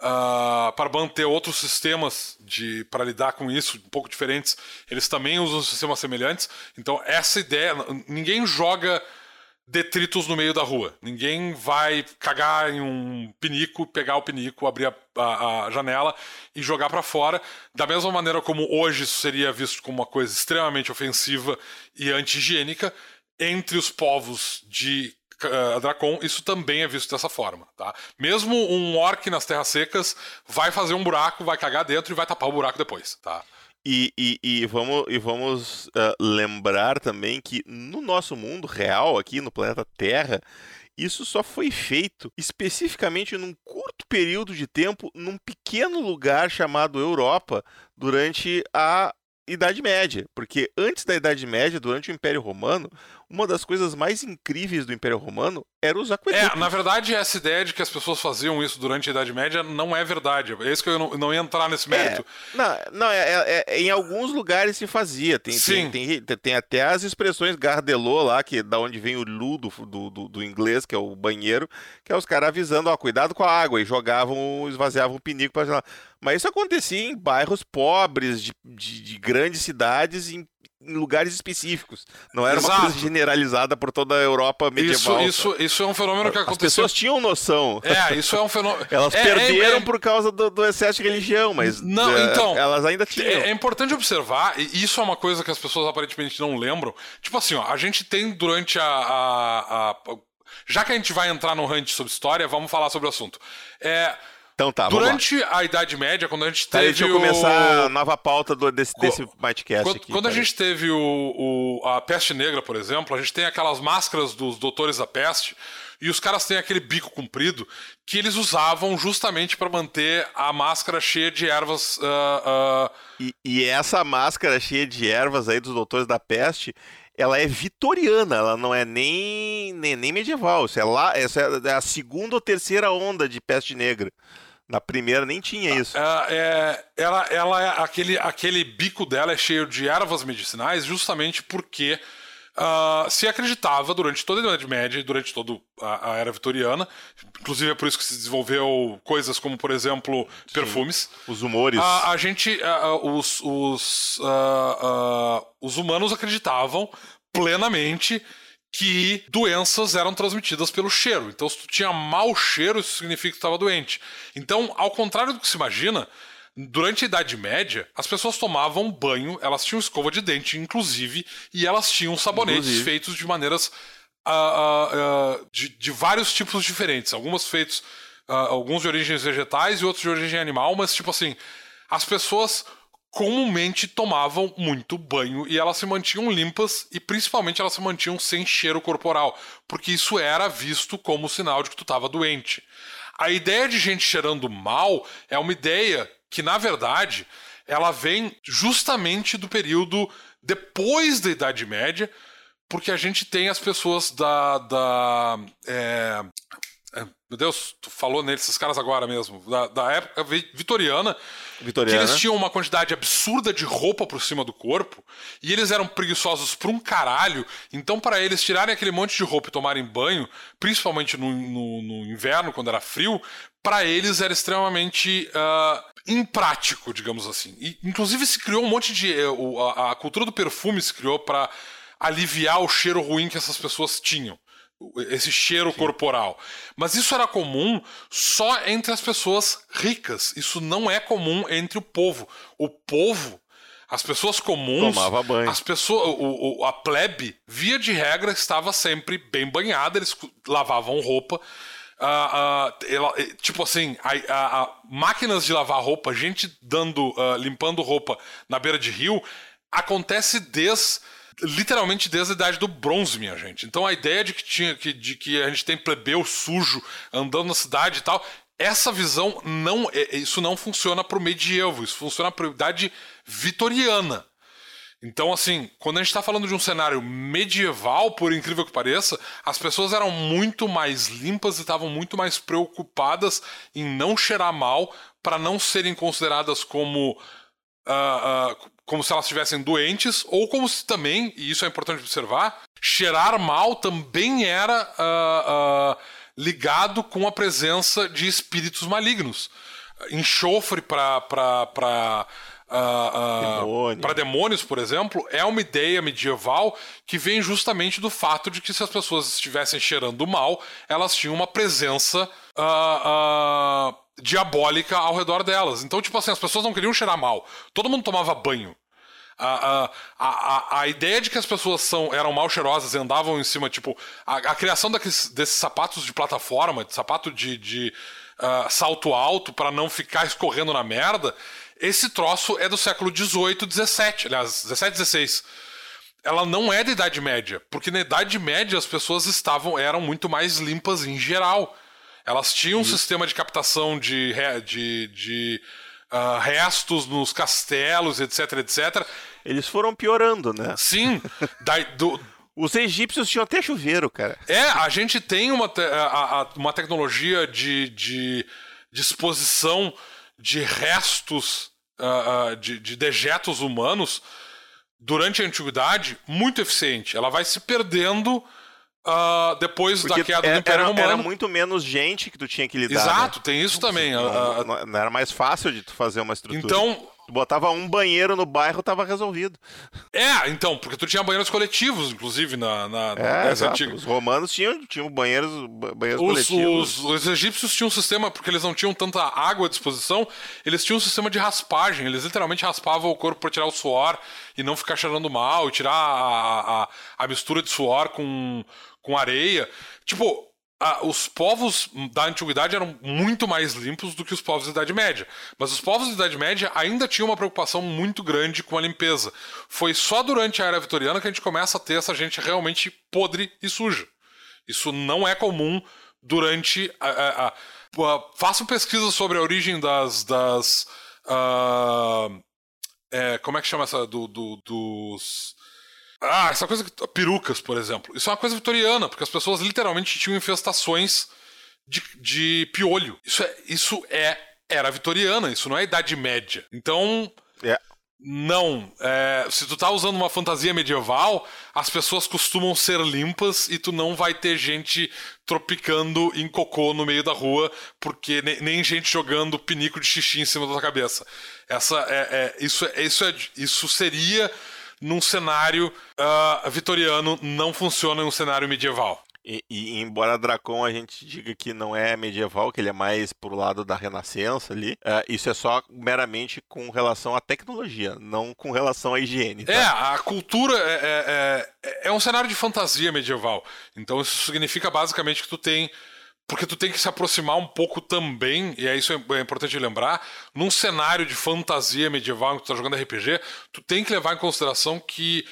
uh, Parban ter outros sistemas de para lidar com isso, um pouco diferentes, eles também usam sistemas semelhantes. Então, essa ideia. Ninguém joga detritos no meio da rua. Ninguém vai cagar em um pinico, pegar o pinico, abrir a, a, a janela e jogar para fora. Da mesma maneira como hoje isso seria visto como uma coisa extremamente ofensiva e anti-higiênica, entre os povos de uh, Dracon, isso também é visto dessa forma. Tá? Mesmo um orc nas terras secas vai fazer um buraco, vai cagar dentro e vai tapar o buraco depois. Tá? E, e, e vamos, e vamos uh, lembrar também que no nosso mundo real, aqui no planeta Terra, isso só foi feito especificamente num curto período de tempo, num pequeno lugar chamado Europa, durante a Idade Média. Porque antes da Idade Média, durante o Império Romano, uma das coisas mais incríveis do Império Romano era os aquedutos. É, na verdade, essa ideia de que as pessoas faziam isso durante a Idade Média não é verdade. É isso que eu não, não ia entrar nesse é, mérito. É, não, não é, é, é, em alguns lugares se fazia. Tem, Sim. Tem, tem, tem, até as expressões gardelô lá, que da onde vem o lu do, do, do, inglês, que é o banheiro, que é os caras avisando, ó, cuidado com a água, e jogavam, esvaziavam o pinico para Mas isso acontecia em bairros pobres, de, de, de grandes cidades, em em lugares específicos. Não era Exato. uma coisa generalizada por toda a Europa medieval. Isso, isso, isso é um fenômeno que aconteceu. As pessoas tinham noção. É, isso é um fenômeno. elas é, perderam é, é... por causa do, do, excesso de religião, mas não, é, então, elas ainda tinham. É, é, importante observar, e isso é uma coisa que as pessoas aparentemente não lembram. Tipo assim, ó, a gente tem durante a, a, a já que a gente vai entrar no hunt sobre história, vamos falar sobre o assunto. É, então tá, Durante a Idade Média, quando a gente teve. Tá, deixa eu começar a nova pauta do, desse, desse Mightcast quando, aqui. Quando a gente teve o, o, a peste negra, por exemplo, a gente tem aquelas máscaras dos doutores da peste. E os caras têm aquele bico comprido que eles usavam justamente para manter a máscara cheia de ervas. Uh, uh... E, e essa máscara cheia de ervas aí dos doutores da peste ela é vitoriana, ela não é nem, nem, nem medieval. Isso é lá, essa é a segunda ou terceira onda de peste negra. Na primeira nem tinha isso. É, é, ela, ela é aquele, aquele bico dela é cheio de ervas medicinais, justamente porque uh, se acreditava durante toda a Idade Média e durante toda a, a, era vitoriana. Inclusive é por isso que se desenvolveu coisas como, por exemplo, Sim, perfumes. Os humores. A, a gente, uh, os, os, uh, os humanos acreditavam plenamente que doenças eram transmitidas pelo cheiro. Então, se tu tinha mau cheiro, isso significa que estava doente. Então, ao contrário do que se imagina, durante a Idade Média, as pessoas tomavam banho, elas tinham escova de dente, inclusive, e elas tinham sabonetes inclusive. feitos de maneiras. Uh, uh, uh, de, de, vários tipos diferentes. Algumas feitos. alguns de origens vegetais e outros de origem animal, mas, tipo assim, as pessoas comumente tomavam muito banho e elas se mantinham limpas e principalmente elas se mantinham sem cheiro corporal, porque isso era visto como sinal de que tu estava doente. A ideia de gente cheirando mal é uma ideia que, na verdade, ela vem justamente do período depois da Idade Média, porque a gente tem as pessoas da. da é, meu Deus, tu falou neles, esses caras agora mesmo, da, da época vitoriana, vitoriana, que eles tinham uma quantidade absurda de roupa por cima do corpo, e eles eram preguiçosos por um caralho, então para eles tirarem aquele monte de roupa e tomarem banho, principalmente no, no, no inverno, quando era frio, para eles era extremamente uh, imprático, digamos assim. E, inclusive se criou um monte de... Uh, a, a cultura do perfume se criou para aliviar o cheiro ruim que essas pessoas tinham esse cheiro Sim. corporal. Mas isso era comum só entre as pessoas ricas. Isso não é comum entre o povo. O povo, as pessoas comuns, tomava banho. As pessoas, o, o, a plebe, via de regra, estava sempre bem banhada. Eles lavavam roupa. Uh, uh, ela, tipo assim, a, a, máquinas de lavar roupa, gente dando, uh, limpando roupa na beira de rio, acontece desde literalmente desde a idade do bronze, minha gente. Então a ideia de que, tinha, que, de que a gente tem plebeu sujo andando na cidade e tal, essa visão não. É, isso não funciona para o medievo, isso funciona para a idade vitoriana. Então, assim, quando a gente está falando de um cenário medieval, por incrível que pareça, as pessoas eram muito mais limpas e estavam muito mais preocupadas em não cheirar mal para não serem consideradas como uh, uh, como se elas estivessem doentes, ou como se também, e isso é importante observar, cheirar mal também era uh, ligado com a presença de espíritos malignos. Enxofre para Uh, uh, para demônios, por exemplo, é uma ideia medieval que vem justamente do fato de que se as pessoas estivessem cheirando mal, elas tinham uma presença uh, diabólica ao redor delas. Então, tipo assim, as pessoas não queriam cheirar mal. Todo mundo tomava banho. A, a, a, a ideia de que as pessoas são, eram mal cheirosas e andavam em cima, tipo, a, a criação daqueles, desses sapatos de plataforma, de sapato de, de uh, salto alto para não ficar escorrendo na merda, Esse troço é do século XVIII, XVII, aliás, XVII, XVI. Ela não é da Idade Média, porque na Idade Média as pessoas estavam eram muito mais limpas em geral. Elas tinham um sistema de captação de, de, de uh, restos nos castelos, etc, etc. Eles foram piorando, né? Sim. da, do, os egípcios tinham até chuveiro, cara. É, a gente tem uma, te a, a, uma tecnologia de, de disposição de restos, uh, uh, de, de dejetos humanos durante a antiguidade muito eficiente. Ela vai se perdendo Uh, depois Porque da queda do Império era, Romano. Era muito menos gente que tu tinha que lidar. Exato, né? tem isso também. Não, não, não, era mais fácil de tu fazer uma estrutura. Então, Tu botava um banheiro no bairro, tava resolvido. É, então, porque tu tinha banheiros coletivos, inclusive, na, na, é, nessa antiga. Os romanos tinham, tinham banheiros, banheiros os, coletivos. Os, os, egípcios tinham um sistema, porque eles não tinham tanta água à disposição, eles tinham um sistema de raspagem. Eles literalmente raspavam o corpo para tirar o suor e não ficar cheirando mal, e tirar a, a, a mistura de suor com, com areia. Tipo, os povos da antiguidade eram muito mais limpos do que os povos da Idade Média. Mas os povos da Idade Média ainda tinham uma preocupação muito grande com a limpeza. Foi só durante a era vitoriana que a gente começa a ter essa gente realmente podre e suja. Isso não é comum durante a. a, a, a façam pesquisas sobre a origem das. das uh, é, como é que chama essa? Do, do, dos ah, essa coisa. Perucas, por exemplo. Isso é uma coisa vitoriana, porque as pessoas literalmente tinham infestações de, de piolho. Isso é, isso é. Era vitoriana, isso não é Idade Média. Então. É. Não. É, se tu tá usando uma fantasia medieval, as pessoas costumam ser limpas e tu não vai ter gente tropicando em cocô no meio da rua, porque nem, nem gente jogando pinico de xixi em cima da tua cabeça. Essa é, é isso, é, isso, é, isso seria num cenário uh, vitoriano, não funciona em um cenário medieval. E, e, embora Dracon a gente diga que não é medieval, que ele é mais pro lado da renascença ali, uh, isso é só meramente com relação à tecnologia, não com relação à higiene. Tá? É, a cultura é, é, é, é um cenário de fantasia medieval. Então isso significa basicamente que tu tem porque tu tem que se aproximar um pouco também, e é isso é importante lembrar, num cenário de fantasia medieval em que tu tá jogando RPG, tu tem que levar em consideração que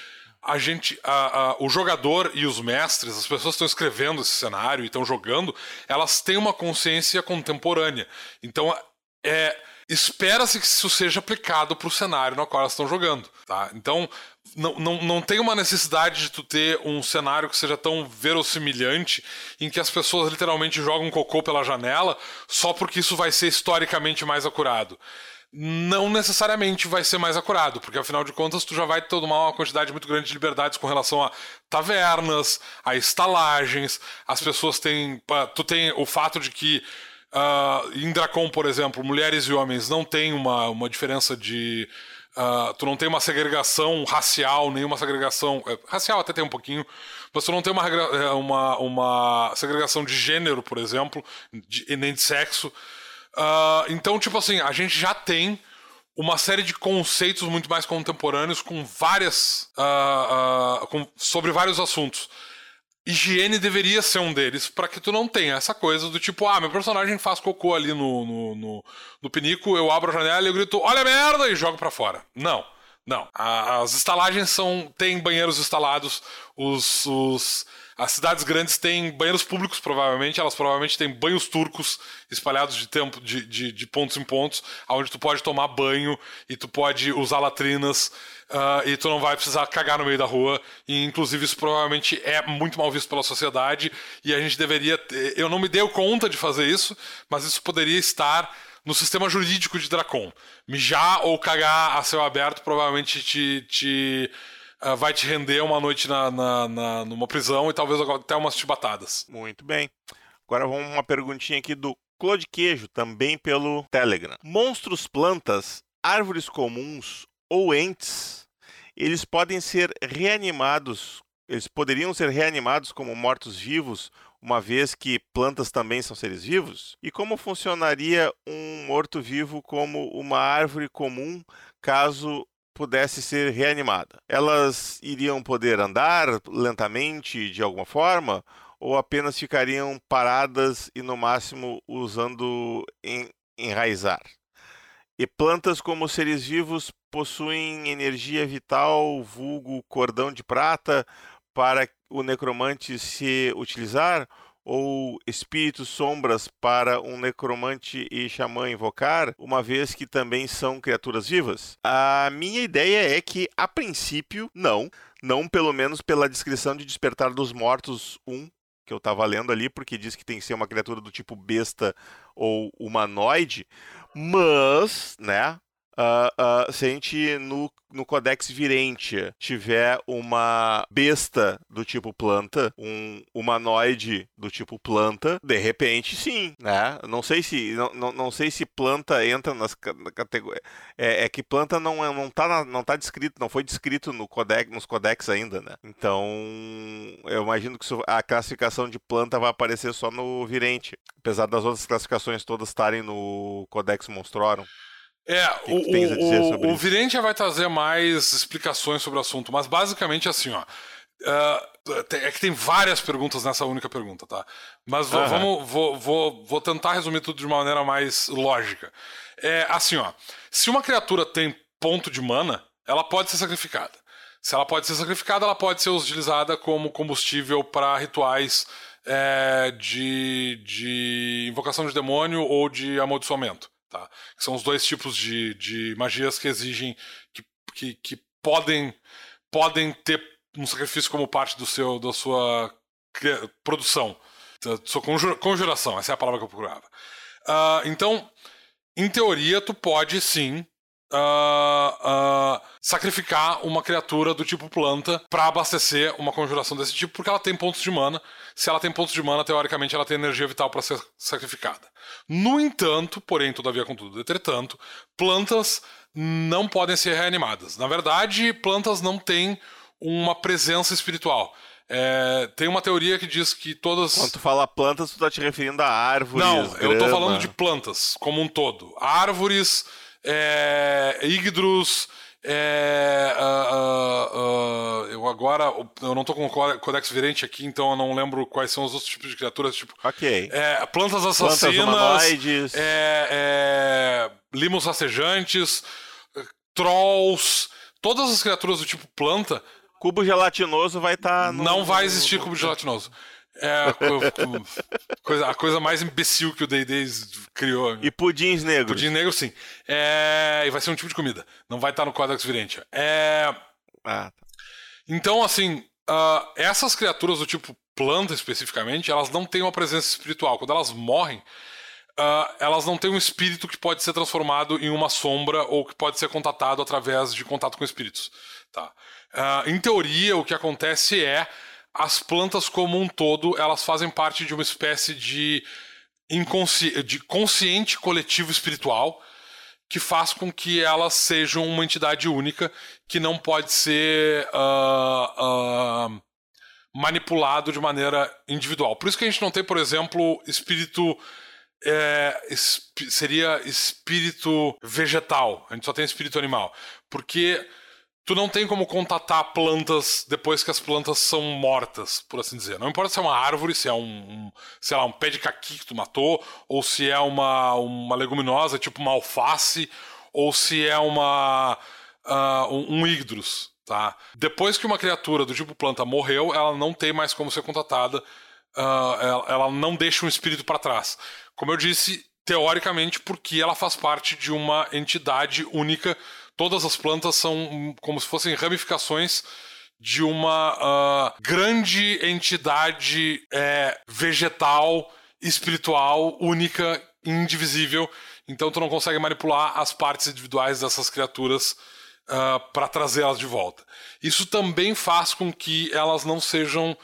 a gente, a, a, o jogador e os mestres, as pessoas que estão escrevendo esse cenário e estão jogando, elas têm uma consciência contemporânea. Então, é, espera-se que isso seja aplicado para o cenário no qual elas estão jogando. Tá? Então, não, não, não tem uma necessidade de tu ter um cenário que seja tão verossimilhante em que as pessoas literalmente jogam cocô pela janela só porque isso vai ser historicamente mais acurado. Não necessariamente vai ser mais acurado, porque afinal de contas tu já vai tomar uma quantidade muito grande de liberdades com relação a tavernas, a estalagens, as pessoas têm. Tu tem o fato de que uh, em Dracon, por exemplo, mulheres e homens não tem uma, uma diferença de Uh, tu não tem uma segregação racial, nenhuma segregação. É, racial até tem um pouquinho, mas tu não tem uma, é, uma, uma segregação de gênero, por exemplo, de, nem de sexo. Uh, então, tipo assim, a gente já tem uma série de conceitos muito mais contemporâneos com várias. Uh, com, sobre vários assuntos. Higiene deveria ser um deles, para que tu não tenha essa coisa do tipo, ah, meu personagem faz cocô ali no, no, no, no pinico, eu abro a janela e eu grito, olha a merda, e jogo para fora. Não, não. as estalagens são. tem banheiros instalados, os, os as cidades grandes têm banheiros públicos, provavelmente. Elas provavelmente têm banhos turcos espalhados de tempo, de, de, de pontos em pontos, onde tu pode tomar banho e tu pode usar latrinas uh, e tu não vai precisar cagar no meio da rua. E, inclusive, isso provavelmente é muito mal visto pela sociedade e a gente deveria. Ter... Eu não me dei conta de fazer isso, mas isso poderia estar no sistema jurídico de Dracon. Mijar ou cagar a céu aberto provavelmente te, te uh, vai te render uma noite na, na, na, numa prisão e talvez até umas chibatadas. Muito bem. Agora vamos uma perguntinha aqui do Claude Queijo, também pelo Telegram. Monstros, plantas, árvores comuns ou entes, eles podem ser reanimados, eles poderiam ser reanimados como mortos-vivos, uma vez que plantas também são seres vivos? E como funcionaria um morto-vivo como uma árvore comum, caso pudesse ser reanimada. Elas iriam poder andar lentamente de alguma forma ou apenas ficariam paradas e no máximo usando em, enraizar? E plantas como seres vivos possuem energia vital, vulgo cordão de prata, para o necromante se utilizar? Ou espíritos sombras para um necromante e xamã invocar, uma vez que também são criaturas vivas? A minha ideia é que, a princípio, não. Não, pelo menos pela descrição de Despertar dos Mortos 1, que eu estava lendo ali, porque diz que tem que ser uma criatura do tipo besta ou humanoide. Mas, né, Uh, uh, se a gente no, no Codex Virentia tiver uma besta do tipo planta, um humanoide do tipo planta, de repente sim, né? Não sei se não, não, não sei se planta entra nas categorias. É, é, que planta não, é, não, tá na, não tá descrito, não foi descrito no codex, nos codex ainda, né? Então eu imagino que a classificação de planta vai aparecer só no Virente, apesar das outras classificações todas estarem no Codex Monstrorum. É, que o, que o, o, Virente vai trazer mais explicações sobre o assunto, mas basicamente assim, ó. Uh, é que tem várias perguntas nessa única pergunta, tá? Mas uhum. vamos, vou, vou, vou tentar resumir tudo de uma maneira mais lógica. É assim, ó. Se uma criatura tem ponto de mana, ela pode ser sacrificada. Se ela pode ser sacrificada, ela pode ser utilizada como combustível para rituais é, de, de invocação de demônio ou de amaldiçoamento. Tá? São os dois tipos de, de magias que exigem que, que, que podem, podem ter um sacrifício como parte do seu, da sua produção, da sua conjura, conjuração, essa é a palavra que eu procurava. Uh, então, em teoria, tu pode sim uh, uh, sacrificar uma criatura do tipo planta para abastecer uma conjuração desse tipo, porque ela tem pontos de mana. Se ela tem pontos de mana, teoricamente ela tem energia vital para ser sacrificada. No entanto, porém, todavia, contudo, entretanto, plantas não podem ser reanimadas. Na verdade, plantas não têm uma presença espiritual. É, tem uma teoria que diz que todas. Quando tu fala plantas, tu tá te referindo a árvores. Não, grama. eu tô falando de plantas como um todo. Árvores, é, Yggdrus, é, uh, uh, uh, eu agora eu não tô com o Codex Virente aqui, então eu não lembro quais são os outros tipos de criaturas, tipo. Ok. É, plantas assassinas. Plantas é, é, limos rastejantes, trolls, todas as criaturas do tipo planta. Cubo gelatinoso vai estar. Tá no... Não vai existir cubo gelatinoso. É a coisa, a coisa mais imbecil que o D&D criou. E pudins negros. Pudim negro, sim. É... E vai ser um tipo de comida. Não vai estar no Codex Virente. É... Ah, tá. Então, assim, uh, essas criaturas do tipo planta, especificamente, elas não têm uma presença espiritual. Quando elas morrem, uh, elas não têm um espírito que pode ser transformado em uma sombra ou que pode ser contatado através de contato com espíritos. Tá? Uh, em teoria, o que acontece é as plantas como um todo, elas fazem parte de uma espécie de, inconsci... de consciente coletivo espiritual que faz com que elas sejam uma entidade única que não pode ser uh, uh, manipulado de maneira individual. Por isso que a gente não tem, por exemplo, espírito é, seria espírito vegetal. A gente só tem espírito animal, porque tu não tem como contatar plantas depois que as plantas são mortas, por assim dizer. Não importa se é uma árvore, se é um, um sei lá, um pé de caqui que tu matou, ou se é uma, uma leguminosa, tipo uma alface, ou se é uma uh, um, um tá? Depois que uma criatura do tipo planta morreu, ela não tem mais como ser contatada, uh, ela, ela não deixa um espírito para trás. Como eu disse, teoricamente, porque ela faz parte de uma entidade única todas as plantas são como se fossem ramificações de uma uh, grande entidade é, vegetal, espiritual, única, indivisível. Então tu não consegue manipular as partes individuais dessas criaturas uh, para trazê-las de volta. Isso também faz com que elas não sejam,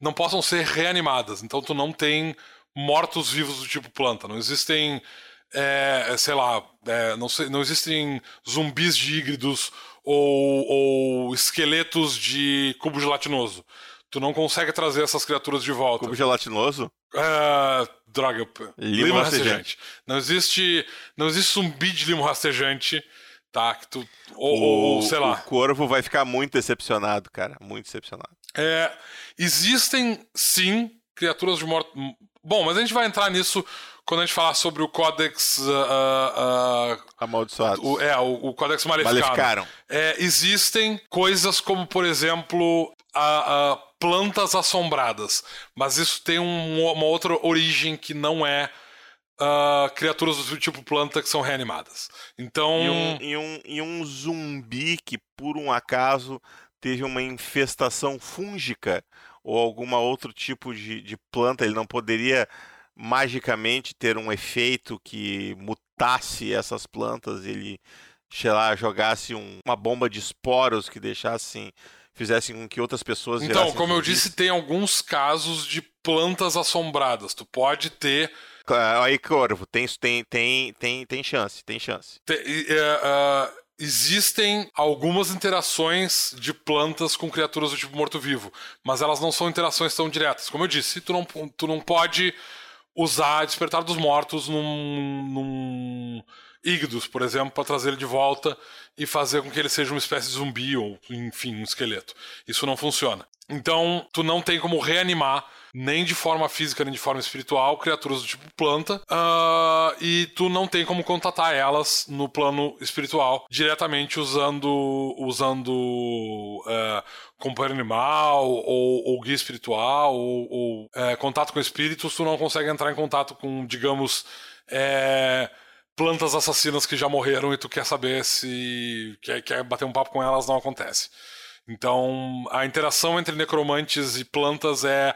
não possam ser reanimadas. Então tu não tem mortos vivos do tipo planta. Não existem é, sei lá, é, não, sei, não existem zumbis de híbridos ou, ou esqueletos de cubo gelatinoso. Tu não consegue trazer essas criaturas de volta. Cubo gelatinoso? É, droga, limo, limo rastejante. Não existe, não existe zumbi de limo rastejante, tá? Que tu, ou, o, ou, sei lá. O corvo vai ficar muito decepcionado, cara. Muito decepcionado. É, existem, sim, criaturas de morte. Bom, mas a gente vai entrar nisso quando a gente falar sobre o Codex. Uh, uh, Amaldiçoado. O, é, o, o Codex Maleficaram. É, existem coisas como, por exemplo, a, a plantas assombradas. Mas isso tem um, uma outra origem que não é uh, criaturas do tipo planta que são reanimadas. Então. E um, e, um, e um zumbi que, por um acaso, teve uma infestação fúngica ou algum outro tipo de, de planta, ele não poderia magicamente ter um efeito que mutasse essas plantas, ele, sei lá, jogasse um, uma bomba de esporos que deixassem fizessem com que outras pessoas Então, como eu disse, tem alguns casos de plantas assombradas. Tu pode ter Aí, Corvo, tem, tem, tem, tem, tem chance, tem chance. Tem, uh, existem algumas interações de plantas com criaturas do tipo morto-vivo, mas elas não são interações tão diretas. Como eu disse, tu não, tu não pode usar Despertar dos Mortos num, num Igdos, por exemplo, para trazer ele de volta e fazer com que ele seja uma espécie de zumbi ou, enfim, um esqueleto. Isso não funciona. Então, tu não tem como reanimar nem de forma física nem de forma espiritual criaturas do tipo planta uh, e tu não tem como contatar elas no plano espiritual diretamente usando usando uh, companheiro animal ou, ou, guia espiritual ou, ou uh, contato com espíritos. Tu não consegue entrar em contato com digamos é, plantas assassinas que já morreram e tu quer saber se quer, quer bater um papo com elas não acontece então, a interação entre necromantes e plantas é,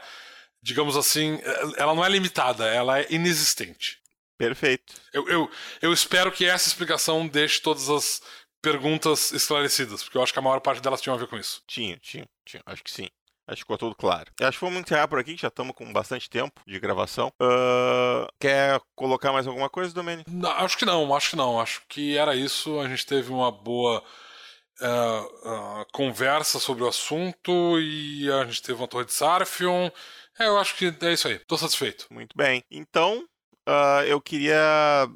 digamos assim, ela não é limitada, ela é inexistente. Perfeito. Eu, eu, eu espero que essa explicação deixe todas as perguntas esclarecidas, porque eu acho que a maior parte delas tinha a ver com isso. Tinha, tinha, tinha. Acho que sim. Acho que ficou tudo claro. Eu acho que vamos encerrar por aqui, já estamos com bastante tempo de gravação. Uh, quer colocar mais alguma coisa, Domênico? Acho que não, acho que não. Acho que era isso. A gente teve uma boa uh, uh, conversa sobre o assunto e a gente teve uma torre de Sarfion. É, eu acho que é isso aí. Estou satisfeito. Muito bem. Então, uh, eu queria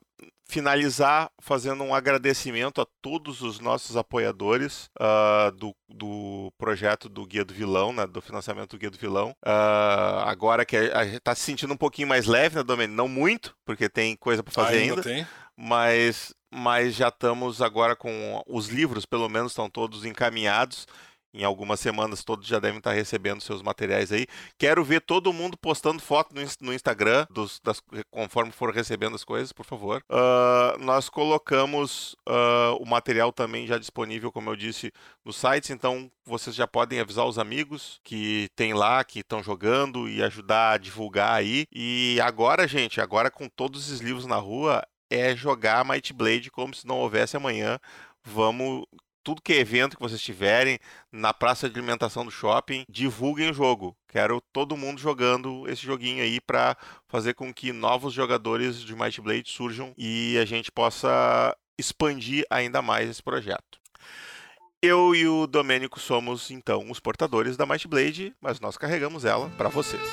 finalizar fazendo um agradecimento a todos os nossos apoiadores uh, do, do projeto do Guia do Vilão, né, do financiamento do Guia do Vilão. Uh, agora que a, gente está se sentindo um pouquinho mais leve, né, Domênio? Não muito, porque tem coisa para fazer ainda. ainda. Tem. Mas mas já estamos agora com os livros, pelo menos, estão todos encaminhados. Em algumas semanas todos já devem estar recebendo seus materiais aí. Quero ver todo mundo postando foto no, Instagram, dos, das, conforme for recebendo as coisas, por favor. Uh, nós colocamos uh, o material também já disponível, como eu disse, nos sites, então vocês já podem avisar os amigos que tem lá, que estão jogando e ajudar a divulgar aí. E agora, gente, agora com todos os livros na rua, é jogar Might Blade como se não houvesse amanhã. Vamos tudo que é evento que vocês tiverem na praça de alimentação do shopping, divulguem o jogo. Quero todo mundo jogando esse joguinho aí para fazer com que novos jogadores de Might Blade surjam e a gente possa expandir ainda mais esse projeto. Eu e o Domênico somos então os portadores da Might Blade, mas nós carregamos ela para vocês.